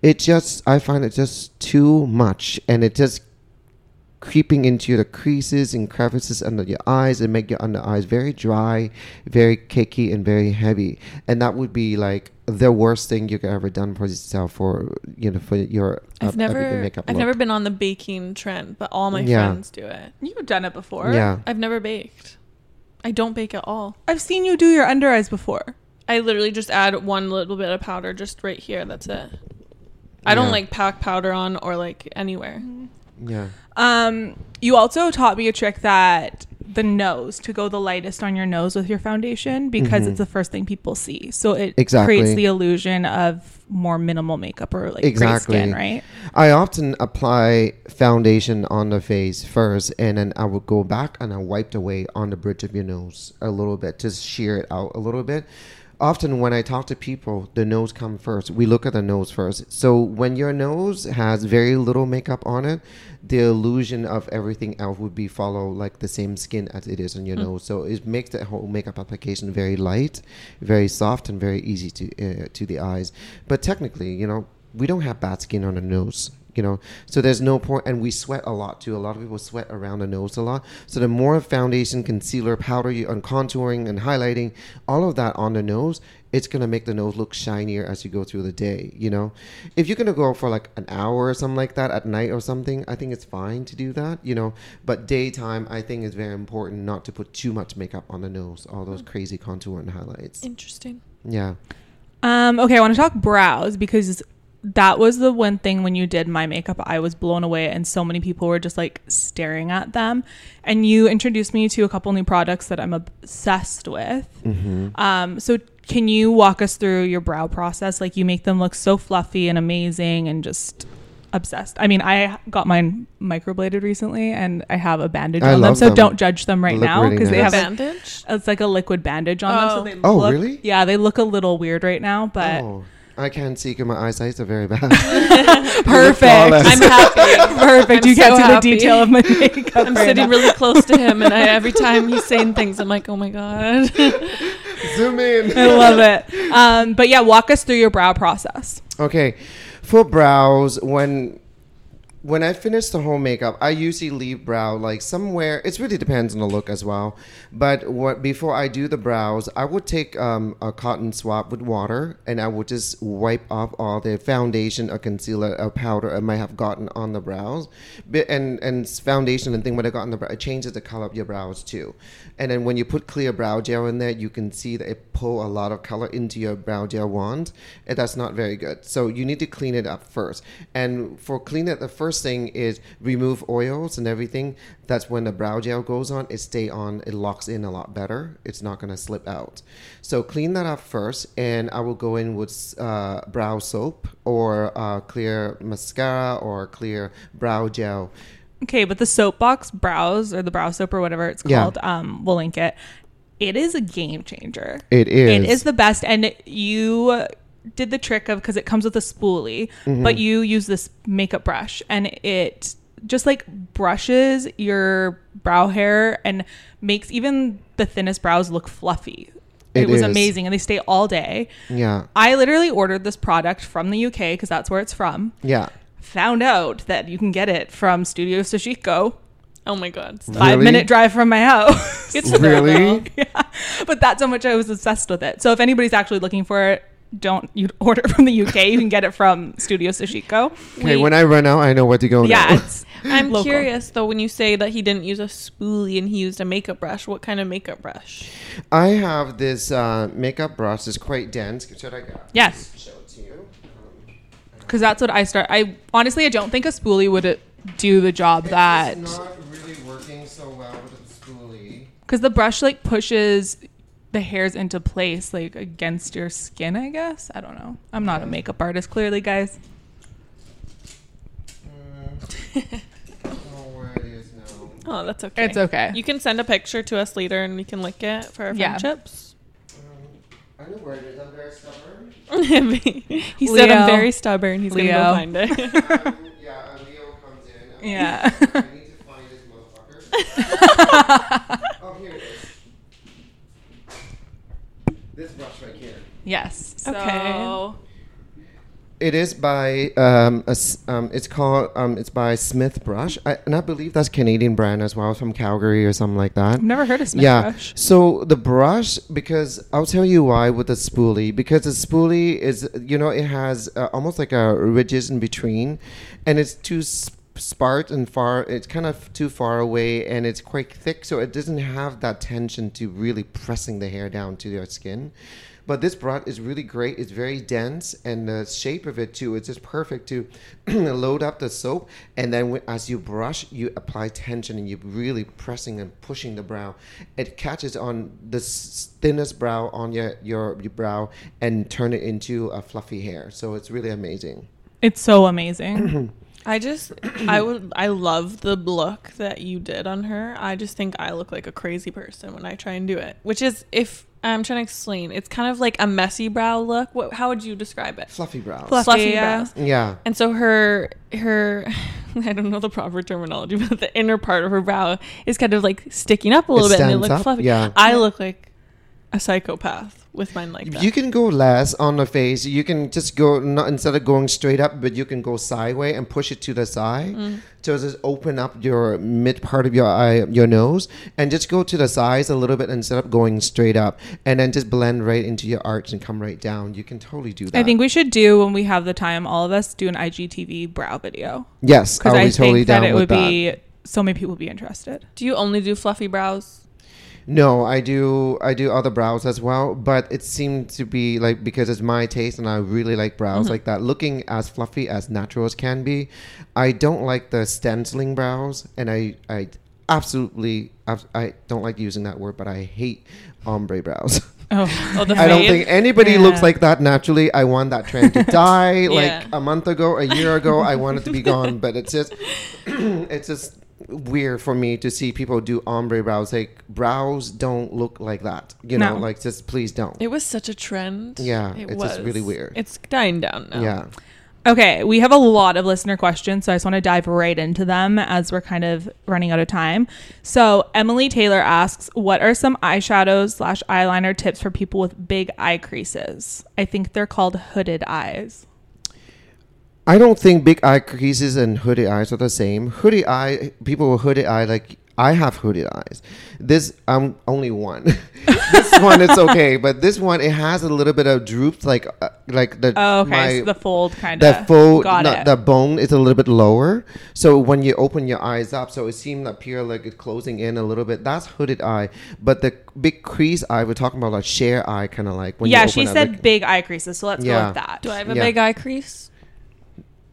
It just I find it just too much, and it just creeping into the creases and crevices under your eyes and make your under eyes very dry, very cakey, and very heavy. And that would be like the worst thing you could ever done for yourself for you know for your I've uh, never, makeup I've look. never been on the baking trend, but all my Yeah. friends do it. You've done it before. Yeah. I've never baked. I don't bake at all. I've seen you do your under eyes before. I literally just add one little bit of powder just right here. That's it. I don't Yeah. like pack powder on or like anywhere. Yeah. Um, you also taught me a trick that the nose to go the lightest on your nose with your foundation because it's the first thing people see. So it Mm-hmm. Exactly. creates the illusion of more minimal makeup or like Exactly. skin, right? I often apply foundation on the face first, and then I would go back and I wiped away on the bridge of your nose a little bit, just sheer it out a little bit. Often, when I talk to people, the nose comes first. We look at the nose first. So when your nose has very little makeup on it, the illusion of everything else would be follow like the same skin as it is on your nose. So it makes the whole makeup application very light, very soft, and very easy to uh, to the eyes. But technically, you know, we don't have bad skin on the nose you know? So there's no point and we sweat a lot too. A lot of people sweat around the nose a lot. So the more foundation concealer powder you on contouring and highlighting all of that on the nose it's going to make the nose look shinier as you go through the day you know? If you're going to go for like an hour or something like that at night or something i think it's fine to do that you know? But daytime i think is very important not to put too much makeup on the nose all those crazy contour and highlights. Interesting. yeah. Um, okay, I want to talk brows because that was the one thing when you did my makeup, I was blown away, and so many people were just like staring at them. And you introduced me to a couple new products that I'm obsessed with. Um, so can you walk us through your brow process? Like you make them look so fluffy and amazing, and just obsessed. I mean, I got mine microbladed recently, and I have a bandage I on them, so them. don't judge them right Look now really because they nice. have a Bandage? it's like a liquid bandage on them. Oh. So they Oh, look, really? Yeah, they look a little weird right now, but oh i can't see because my eyesight are very bad *laughs* perfect. I'm happy. *laughs* perfect. I'm you can't see happy. the detail of my makeup. I'm right sitting now. really close to him, and I, *laughs* every time he's saying things, I'm like, oh my god. zoom in I love it. Um, but yeah, walk us through your brow process. Okay, for brows, when when I finish the whole makeup, I usually leave brow like somewhere. It really depends on the look as well. But what before I do the brows, I would take um, a cotton swab with water and I would just wipe off all the foundation or concealer or powder I might have gotten on the brows. And and foundation and thing when I got on the brow, it changes the color of your brows too. And then when you put clear brow gel in there, you can see that it pull a lot of color into your brow gel wand. And that's not very good. So you need to clean it up first. And for clean it, the first thing is remove oils and everything. That's when the brow gel goes on. It stay on. It locks in a lot better. It's not gonna slip out. So clean that up first, and I will go in with uh, brow soap or uh, clear mascara or clear brow gel. Okay, but the soapbox brows or the brow soap or whatever it's Yeah. called, um, we'll link it. it is a game changer. It is. It is the best. And you did the trick of because it comes with a spoolie, Mm-hmm. but you use this makeup brush and it just like brushes your brow hair and makes even the thinnest brows look fluffy. It, It was is. amazing and they stay all day. Yeah. I literally ordered this product from the UK because that's where it's from. Yeah. Found out that you can get it from Studio Sashiko, Oh my god. stop. five minute drive from my house. It's *laughs* Really? *laughs* yeah, but that's how much I was obsessed with it. So if anybody's actually looking for it, don't you *laughs* order it from the UK. You can get it from Studio Sashiko. Okay, when I run out, I know where to go Yeah, it's *laughs* I'm local. curious though when you say that he didn't use a spoolie and he used a makeup brush. What kind of makeup brush? I have this uh, makeup brush. It's quite dense. Should I go? Yes. Show it to you. because that's what I start. I honestly I don't think a spoolie would uh, do the job that It's not really working so well with the spoolie. because the brush like pushes the hairs into place like against your skin. I guess I don't know. I'm not a makeup artist, clearly, guys. Mm. I don't know where it is now. Oh, that's okay. It's okay. You can send a picture to us later and we can link it for our Yeah. friendships. I know where it is. I'm very stubborn. *laughs* he said I'm very stubborn. He's Leo. gonna go find it. *laughs* yeah, a Leo comes in. Yeah. I need to find this motherfucker. *laughs* oh, here it is. This brush right here. yes. So Okay. It is by um, a s um, it's called um, it's by Smith Brush, I, and I believe that's Canadian brand as well, from Calgary or something like that. I've never heard of Smith yeah. brush. So the brush, because I'll tell you why with the spoolie, because the spoolie is, you know, it has uh, almost like a ridges in between, and it's too sp- sparse and far. It's kind of too far away, and it's quite thick, so it doesn't have that tension to really pressing the hair down to your skin. But this brush is really great. It's very dense, and the shape of it too. It's just perfect to *clears throat* load up the soap, and then as you brush, you apply tension, and you're really pressing and pushing the brow. It catches on the thinnest brow on your, your your brow and turn it into a fluffy hair. So it's really amazing. It's so amazing. *clears throat* I just *clears throat* I would I love the look that you did on her. I just think I look like a crazy person when I try and do it. Which is if I'm trying to explain, it's kind of like a messy brow look. What how would you describe it? Fluffy brows. Fluffy, yeah. brows. Yeah. And so her her *laughs* I don't know the proper terminology, but the inner part of her brow is kind of like sticking up a little bit and it stands looks up, fluffy. yeah. I look like a psychopath with mine like that. You can go less on the face. You can just go not instead of going straight up, but you can go sideways and push it to the side. Mm. So just open up your mid part of your eye, your nose, and just go to the sides a little bit instead of going straight up, and then just blend right into your arch and come right down. You can totally do that. I think we should do when we have the time, all of us do an IGTV brow video yes, because I'll I totally think that it would that. be so many people would be interested. do you only do fluffy brows? No, I do. I do other brows as well, but it seemed to be like because it's my taste, and I really like brows Mm-hmm. like that, looking as fluffy as natural as can be. I don't like the stenciling brows, and I I absolutely I don't like using that word, but I hate ombre brows. *laughs* Oh, Oh, *laughs* the I don't think anybody Yeah. looks like that naturally. I want that trend to *laughs* die. Like a month ago, a year ago, I want it to be gone. But it's just, *clears throat* it's just weird for me to see people do ombre brows. Like brows don't look like that. You know, No. like just please don't. It was such a trend. Yeah, it it's just really weird. It's dying down now. Yeah. Okay, we have a lot of listener questions, so I just want to dive right into them as we're kind of running out of time. So Emily Taylor asks, "What are some eyeshadows slash eyeliner tips for people with big eye creases? I think they're called hooded eyes." I don't think big eye creases and hooded eyes are the same. Hooded eye, people with hooded eye, like I have hooded eyes. This I'm only one. *laughs* this one it's okay, but this one it has a little bit of droop, like uh, like the Oh, okay, my so the fold kind of the of. fold, Got no, it. the bone is a little bit lower. So when you open your eyes up, so it seems appear like it's closing in a little bit. That's hooded eye, but the big crease eye we're talking about, like share eye, kind of like when you yeah, open she up, said like- big eye creases, so let's go with that. Do I have a Yeah. big eye crease?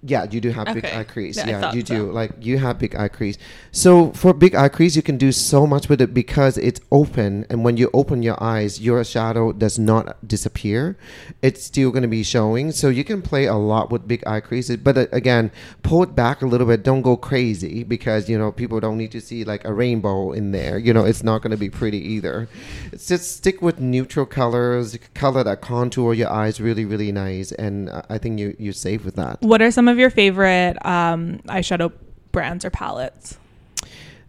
Yeah, you do have big Okay. eye crease. Yeah, Yeah, thought you do. so. Like you have big eye crease. So for big eye crease, you can do so much with it because it's open, and when you open your eyes, your shadow does not disappear. It's still going to be showing. So you can play a lot with big eye creases. But uh, again, pull it back a little bit. Don't go crazy because you know people don't need to see like a rainbow in there. You know, it's not going to be pretty either. It's just stick with neutral colors, color that contour your eyes really, really nice, and uh, I think you you're safe with that. What are some of your favorite um, eyeshadow brands or palettes?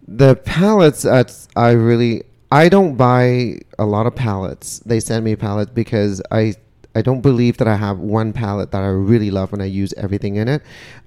The palettes, that's I really I don't buy a lot of palettes. They send me palettes because I I don't believe that I have one palette that I really love and I use everything in it.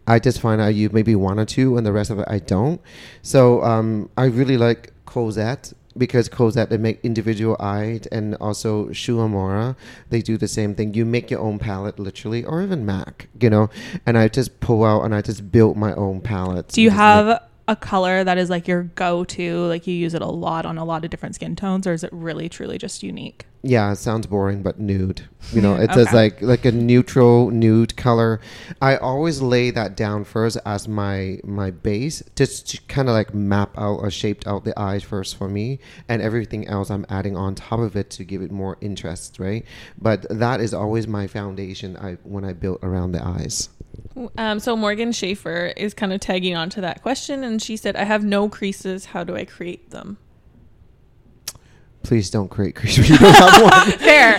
I just find I use maybe one or two and the rest of it I don't. So um, I really like Cosette because Cosette they make individual eyed and also Shu Uemura they do the same thing. You make your own palette literally or even MAC, you know. And I just pull out and I just build my own palette. Do you have a color that is like your go-to? Like you use it a lot on a lot of different skin tones, or is it really truly just unique? Yeah, it sounds boring, but nude. You know, *laughs* it's just Okay. like like a neutral nude color. I always lay that down first as my my base, just to kind of like map out or shaped out the eyes first for me, and everything else I'm adding on top of it to give it more interest, right? But that is always my foundation. I when I build around the eyes. Um, so Morgan Schaefer is kind of tagging on to that question, and she said, "I have no creases. How do I create them?" Please don't create creases. *laughs* You don't have one. *laughs* Fair.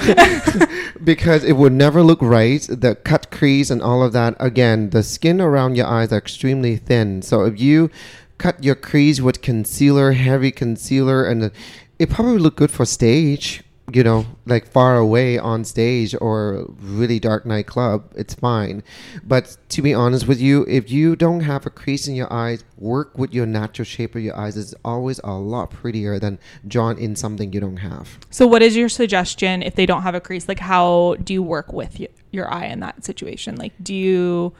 *laughs* because it would never look right. The cut crease and all of that. Again, the skin around your eyes are extremely thin. So if you cut your crease with concealer, heavy concealer, and it probably look good for stage. You know, like far away on stage or really dark nightclub, it's fine. But to be honest with you, if you don't have a crease in your eyes, work with your natural shape of your eyes. It's always a lot prettier than drawing in something you don't have. so, what is your suggestion if they don't have a crease? Like, how do you work with y- your eye in that situation? Like, do you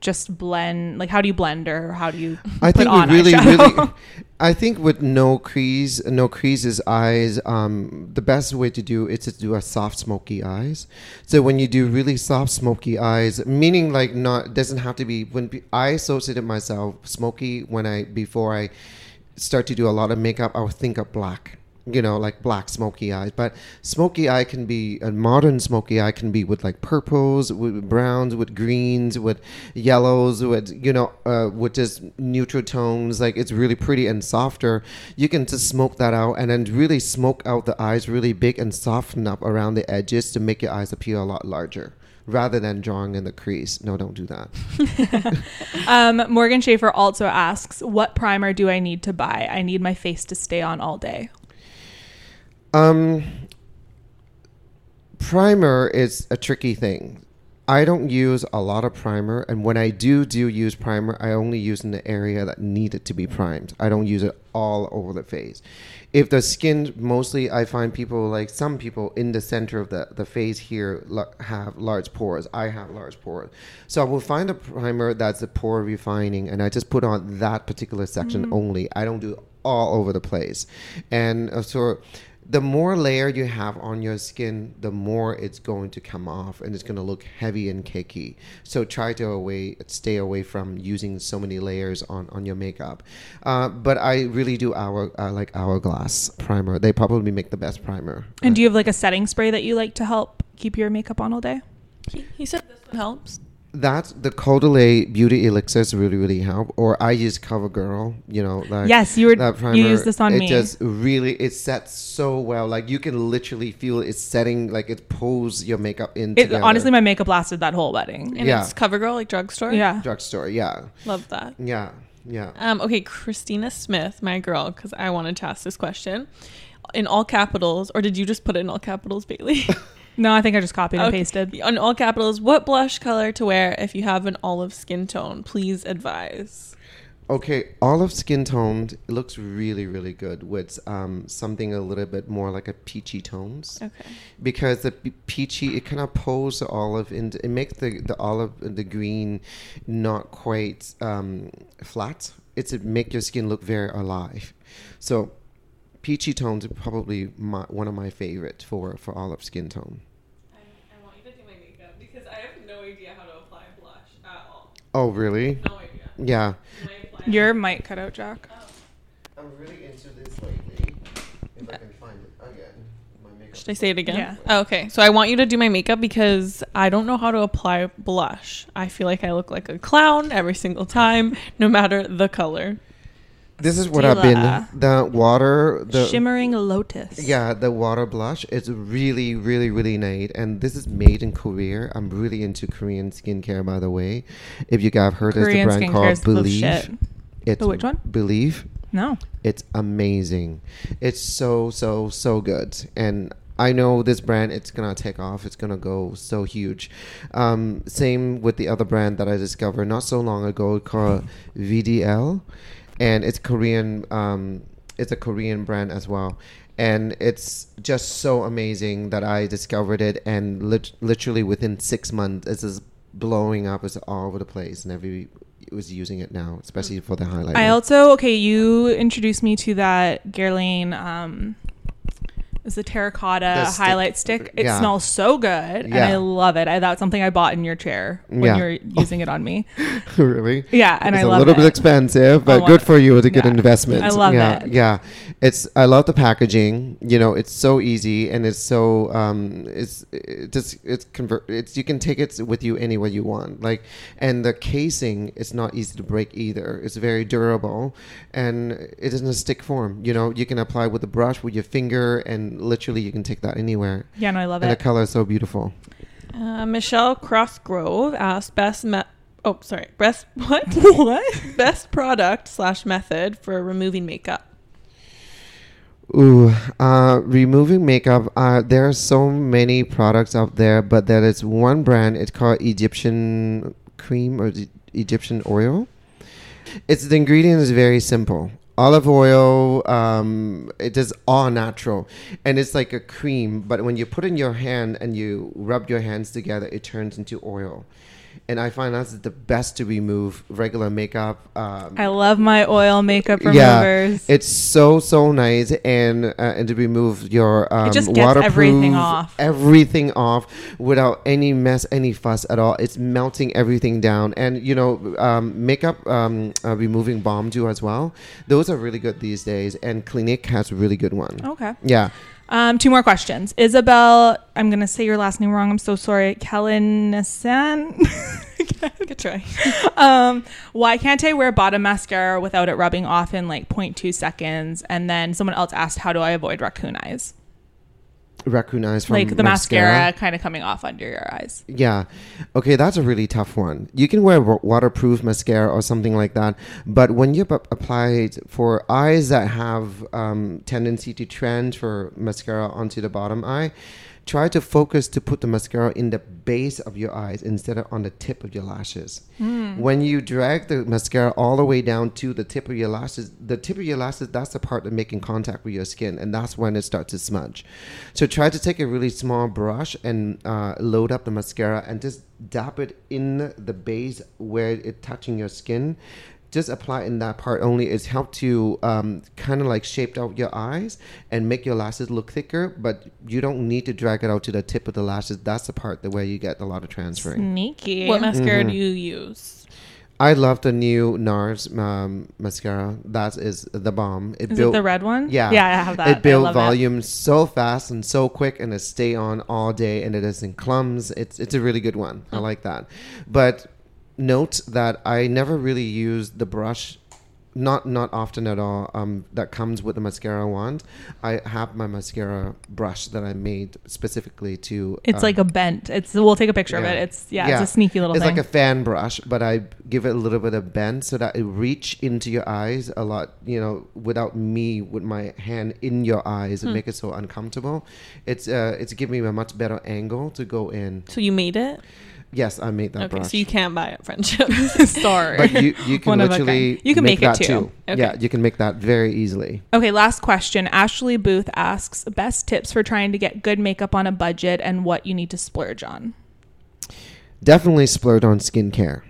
just blend? Like, how do you blend, or how do you I think we really, eyeshadow? really. *laughs* I think with no crease, no creases eyes, um, the best way to do is to do a soft smoky eyes. So when you do really soft smoky eyes, meaning like not doesn't have to be when I associated myself smoky when I before I start to do a lot of makeup, I would think of black. You know, like black smoky eyes. But smoky eye can be a modern smoky eye can be with like purples, with browns, with greens, with yellows, with you know, uh, with just neutral tones. Like it's really pretty and softer. You can just smoke that out and then really smoke out the eyes really big and soften up around the edges to make your eyes appear a lot larger. Rather than drawing in the crease. No, don't do that. *laughs* um, Morgan Schaefer also asks, "What primer do I need to buy? I need my face to stay on all day." Um, primer is a tricky thing. I don't use a lot of primer, and when I do do use primer, I only use in the area that needed to be primed. I don't use it all over the face. If the skin, mostly, I find people like some people in the center of the, the face here have large pores. I have large pores, so I will find a primer that's a pore refining, and I just put on that particular section only. I don't do all over the place, and uh, so the more layer you have on your skin, the more it's going to come off and it's going to look heavy and cakey. So try to away, stay away from using so many layers on, on your makeup. Uh, but I really do our uh, like hourglass primer. They probably make the best primer. And do you have like a setting spray that you like to help keep your makeup on all day? He, he said this one helps. That the Caudalie Beauty Elixirs really really help. Or I use CoverGirl. You know, like Yes, you were- that you used this on it me. It just really it sets so well. Like you can literally feel it setting. Like it pulls your makeup in. It, together. honestly, my makeup lasted that whole wedding. And Yeah. it's CoverGirl, like drugstore. Yeah. drugstore. Yeah, love that. yeah, yeah. Um, okay, Christina Smith, my girl, because I wanted to ask this question in all capitals, or did you just put it in all capitals, Bailey? *laughs* No, I think I just copied and Okay. pasted. On all capitals, what blush color to wear if you have an olive skin tone? Please advise. Okay, olive skin toned it looks really, really good with um, something a little bit more like a peachy tones. Okay. Because the peachy, it kind of pulls the olive and it makes the, the olive and the green not quite um, flat. It's to make your skin look very alive. So peachy tones are probably my, one of my favorite for, for olive skin tone. I, I want you to do my makeup because I have no idea how to apply blush at all. Oh, really? No idea. Yeah. Your mic cut out, Jack. Oh. I'm really into this lately. If I can find it again. My makeup. Should I say it again? Yeah. Oh, okay. So I want you to do my makeup because I don't know how to apply blush. I feel like I look like a clown every single time, no matter the color. This is what I've been. The water, the Shimmering lotus. yeah, the water blush. It's really, really, really nice, and this is made in Korea. I'm really into Korean skincare, by the way. If you guys have heard, there's a brand called is belif. shit. It's The which one? belif. No. It's amazing. It's so so so good, and I know this brand. It's gonna take off. It's gonna go so huge. Um, same with the other brand that I discovered not so long ago called VDL, and it's Korean. Um, it's a Korean brand as well. And it's just so amazing that I discovered it, and lit- literally within six months, it's just blowing up. It's all over the place, and every was using it now, especially for the highlight. I also okay. You introduced me to that Guerlain. Um, is a terracotta The highlight stick? It yeah. smells so good, and I love it. I, that's something I bought in your chair when Yeah. you're using it on me. *laughs* really? Yeah, and it's I a love little it. bit expensive, but good it. for you. It's a good Yeah. investment. I love yeah, it. Yeah, it's. I love the packaging. You know, it's so easy and it's so. Um, it's it just it's convert. It's you can take it with you anywhere you want. Like, and the casing is not easy to break either. It's very durable, and it is in a stick form. You know, you can apply with a brush with your finger, and literally you can take that anywhere. Yeah, no, I love it. And the color is so beautiful. Uh, Michelle Crossgrove asked best me- oh sorry best *laughs* what *laughs* what? best product slash method for removing makeup. Ooh, uh, removing makeup. Uh, there are so many products out there, but there is one brand. It's called Egyptian cream or E- Egyptian oil. It's the ingredient is very simple. Olive oil. Um, it is all natural, and it's like a cream. But when you put in your hand and you rub your hands together, it turns into oil. And I find that's the best to remove regular makeup. Um, I love my oil makeup removers. yeah, it's so so nice, and uh, and to remove your um, just gets waterproof everything off. everything off without any mess, any fuss at all. It's melting everything down, and you know, um, makeup um, uh, removing balm too as well. Those are really good these days, and Clinique has a really good one. okay. Yeah, Um, two more questions. Isabel, I'm gonna say your last name wrong. I'm so sorry. Kalinasan. *laughs* Good try. um, why can't I wear bottom mascara without it rubbing off in like 0.2 seconds? And then someone else asked, how do I avoid raccoon eyes? Raccoon eyes from like the mascara, kind of coming off under your eyes. Yeah. Okay, that's a really tough one. You can wear waterproof mascara or something like that, but when you ap- apply it for eyes that have um, tendency to transfer mascara onto the bottom eye, try to focus to put the mascara in the base of your eyes instead of on the tip of your lashes. When you drag the mascara all the way down to the tip of your lashes, the tip of your lashes, that's the part that making contact with your skin, and that's when it starts to smudge. So try to take a really small brush and uh, load up the mascara and just dab it in the base where it's touching your skin. Just apply in that part only. It's help to um, kind of like shape out your eyes and make your lashes look thicker, but you don't need to drag it out to the tip of the lashes. That's the part that where you get a lot of transferring. Sneaky. What mascara Mm-hmm. do you use? I love the new NARS um, mascara. That is the bomb. It Is it the red one? Yeah, Yeah, I have that. It builds love it. volume so fast and so quick, and it stay on all day, and it doesn't clumps. It's it's a really good one. I like that. But note that I never really use the brush. Not not often at all. Um, that comes with the mascara wand. I have my mascara brush that I made specifically to. It's uh, like a bent. It's we'll take a picture of it. It's yeah, it's a sneaky little It's thing. like a fan brush, but I give it a little bit of bend so that it reach into your eyes a lot. You know, without me with my hand in your eyes Hmm. and make it so uncomfortable. It's uh, it's giving me a much better angle to go in. So you made it? Yes, I made that okay, brush. so you can't buy it, friendship. *laughs* Sorry. but you, you can One literally. You can make it that too. Okay. Yeah, you can make that very easily. Okay, last question. Ashley Booth asks best tips for trying to get good makeup on a budget and what you need to splurge on. Definitely splurge on skincare.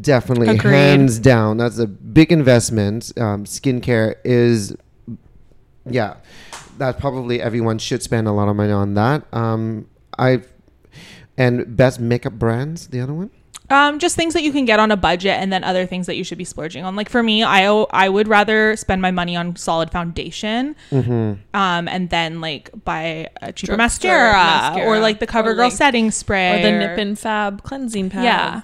Definitely, Agreed. hands down. That's a big investment. Um, skincare is, yeah, that probably everyone should spend a lot of money on that. Um, I and best makeup brands. The other one, Um, just things that you can get on a budget, and then other things that you should be splurging on. Like for me, I I would rather spend my money on solid foundation, Mm-hmm. um, and then like buy a cheaper mascara, mascara, or like the CoverGirl like- setting spray, Or the Nip and Fab cleansing pads. Yeah.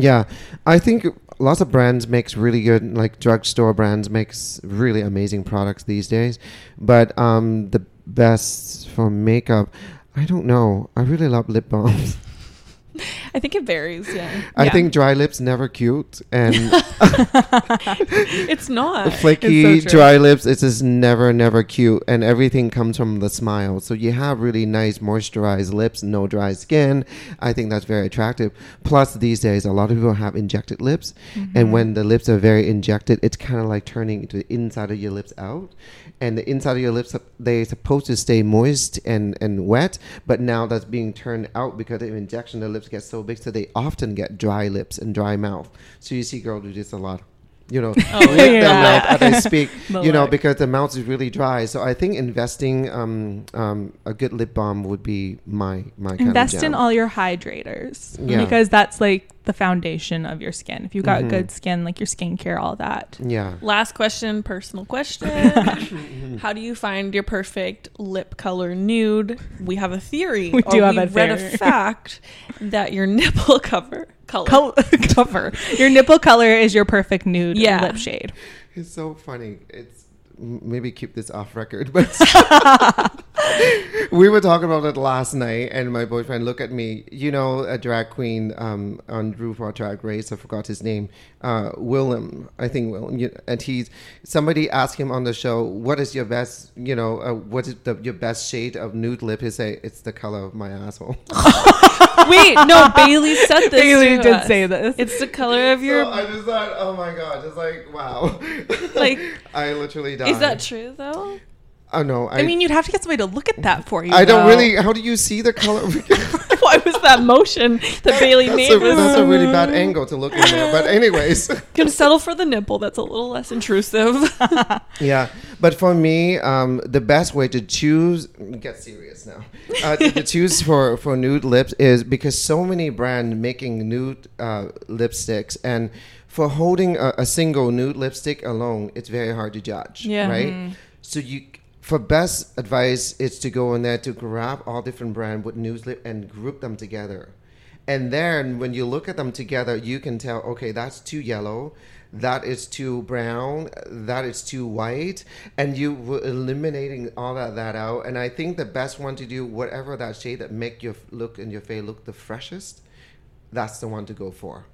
Yeah, I think lots of brands makes really good, like drugstore brands makes really amazing products these days. But um, the best for makeup, I don't know. I really love lip balms. *laughs* I think it varies. Yeah. I Yeah. think dry lips never cute and *laughs* it's not. flaky It's so dry lips. It's just never never cute, and everything comes from the smile. So you have really nice moisturized lips, no dry skin. I think that's very attractive. Plus, these days a lot of people have injected lips, Mm-hmm. and when the lips are very injected, it's kind of like turning the inside of your lips out, and the inside of your lips they're supposed to stay moist and and wet, but now that's being turned out because of injection. The lips get so so they often get dry lips and dry mouth. So you see girls do this a lot. You know, *laughs* lick their yeah. mouth as I speak. *laughs* The you know, because the mouth is really dry. So I think investing um, um, a good lip balm would be my my kind of invest in all your hydrators Yeah. because that's like the foundation of your skin. If you've got Mhm. good skin, like your skincare, all that. Yeah. Last question, personal question. *laughs* How do you find your perfect lip color nude? We have a theory. We or do have we a read theory. a fact that your nipple cover color. Col- *laughs* cover your nipple color is your perfect nude Yeah. lip shade. It's so funny. It's maybe keep this off record, but *laughs* *laughs* we were talking about it last night, and my boyfriend looked at me. You know, a drag queen um, on RuPaul Drag Race. I forgot his name. Uh, Willam, I think Willam. And he's somebody asked him on the show, "What is your best? You know, uh, what is the, your best shade of nude lip?" He say, "It's the color of my asshole." Wait, no, Bailey said this. Bailey to did us. say this. It's the color of your. so I just thought, oh my god, just like wow, *laughs* Like, I literally died. is that true though? Oh no, I, I mean, you'd have to get somebody to look at that for you. I don't really. How do you see the color? *laughs* *laughs* That motion that Bailey that's, made? a, was- that's a really bad angle to look in there. But anyways, *laughs* Can settle for the nipple. That's a little less intrusive. *laughs* yeah. But for me, um, the best way to choose get serious now. Uh, to, to choose for for nude lips is because so many brands making nude uh, lipsticks and. For holding a, a single nude lipstick alone, it's very hard to judge, Yeah. right? So you, for best advice, is to go in there to grab all different brand with lip and group them together. And then when you look at them together, you can tell, okay, that's too yellow, that is too brown, that is too white, and you were eliminating all of that out. And I think the best one to do, whatever that shade that make your look and your face look the freshest, that's the one to go for.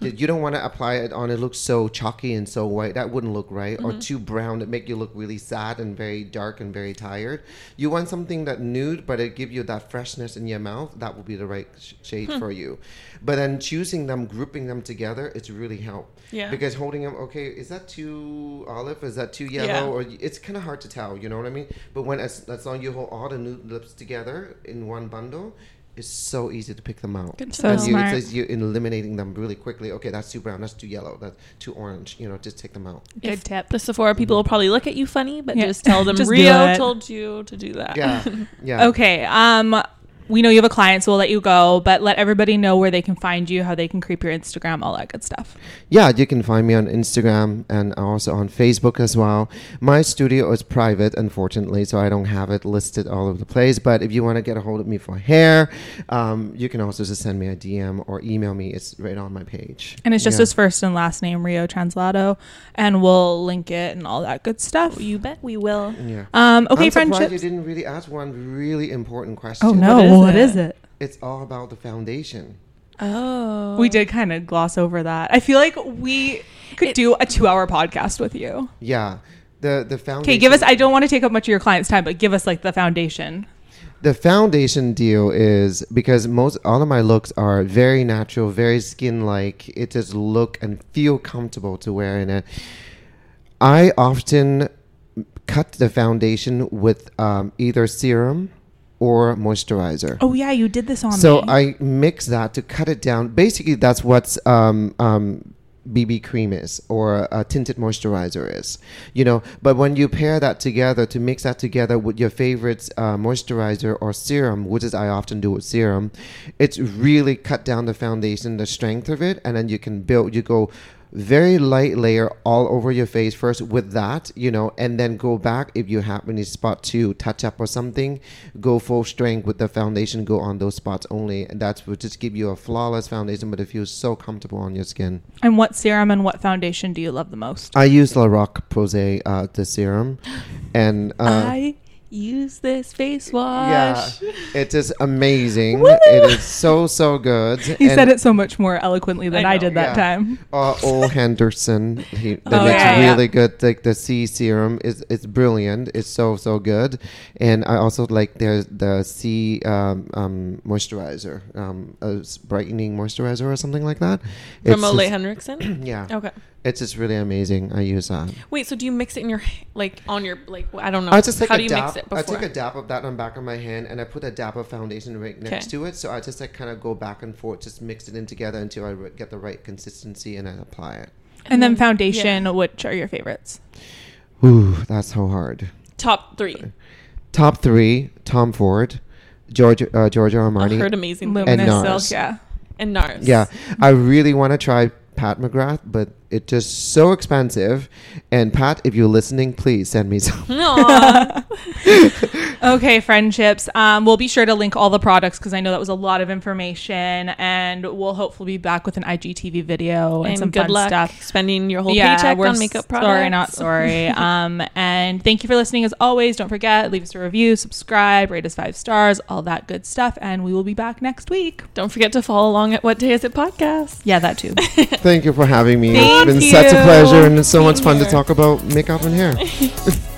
You don't want to apply it on it looks so chalky and so white. That wouldn't look right. Or mm-hmm. too brown that make you look really sad and very dark and very tired. You want something that nude, but it give you that freshness in your mouth. That will be the right sh- shade hmm. for you. But then choosing them, grouping them together, it's really help. Yeah. Because holding them, okay, is that too olive? Is that too yellow? Yeah. Or it's kind of hard to tell. You know what I mean? But when as, as long as you hold all the nude lips together in one bundle. It's so easy to pick them out. Good to So And know. you, smart. it's, you're eliminating them really quickly. Okay, that's too brown. That's too yellow. That's too orange. You know, just take them out. Good If tip. The Sephora people will probably look at you funny, but Yeah. just tell them *laughs* Just Rio told you to do that. Yeah, *laughs* yeah. Okay. Um, we know you have a client, so we'll let you go, but let everybody know where they can find you, how they can creep your Instagram, all that good stuff. Yeah, you can find me on Instagram and also on Facebook as well. My studio is private, unfortunately, so I don't have it listed all over the place. But if you want to get a hold of me for hair, um, you can also just send me a DM or email me. It's right on my page. And it's just Yeah. his first and last name, Rio Translato, and we'll link it and all that good stuff. You bet we will. Yeah. Um, okay, I'm surprised you didn't really ask one really important question. Oh no, is what it? is it? It's all about the foundation. Oh. We did kind of gloss over that. I feel like we could do a two-hour podcast with you. Yeah. The the foundation. Okay, give us. I don't want to take up much of your client's time, but give us like the foundation. the foundation deal is because most all of my looks are very natural, very skin like. It just look and feel comfortable to wearing it. I often cut the foundation with um, either serum or moisturizer. Oh yeah, you did this on So me. So I mix that to cut it down. Basically, that's what's um, um, BB cream is or a tinted moisturizer is, you know. But when you pair that together to mix that together with your favorite uh, moisturizer or serum, which is I often do with serum, it's really cut down the foundation, the strength of it, and then you can build. You go very light layer all over your face first with that, you know, and then go back if you have any spot to touch up or something, go full strength with the foundation, go on those spots only. And that will just give you a flawless foundation, but it feels so comfortable on your skin. And what serum and what foundation do you love the most? I use La Roche Posay, uh, the serum, *gasps* and uh, I use this face wash. yeah, wash. it is amazing. *laughs* Woo! It is so so good. *laughs* He said it so much more eloquently than I I, did that Yeah. time. uh, Ole *laughs* Henriksen. He that Oh, makes yeah, yeah. really good. Like the C serum is it's brilliant. It's so so good. And I also like there's the C um, um, moisturizer, um, a s- brightening moisturizer or something like that. It's From Ole just- Henriksen. *clears throat* Yeah, Okay. It's just really amazing. I use that. Wait, so do you mix it in your like on your like I don't know. I just take How a do you dab. mix it I take a dab of that on the back of my hand, and I put a dab of foundation right next Okay. to it. So I just like kind of go back and forth, just mix it in together until I get the right consistency, and I apply it. And, then then- foundation, which are your favorites? Ooh, that's so hard. Top three. Top three: Tom Ford, Giorgio uh, Giorgio I've Armani. heard amazing things. Luminous NARS. Silk, yeah. And NARS. Yeah, I really want to try Pat McGrath, but it's just so expensive. And Pat, if you're listening, please send me some. *laughs* *laughs* Okay, friendships. Um, we'll be sure to link all the products because I know that was a lot of information, and we'll hopefully be back with an IGTV video and, and some good fun luck stuff. spending your whole paycheck we're on makeup products. Sorry, not *laughs* sorry. um, and thank you for listening as always. Don't forget, leave us a review, subscribe, rate us five stars, all that good stuff, and we will be back next week. Don't forget to follow along at What Day Is It podcast. Yeah, that too. Thank you for having me. Thank it's been such a pleasure, and it's so Being much fun to talk about makeup and hair. *laughs*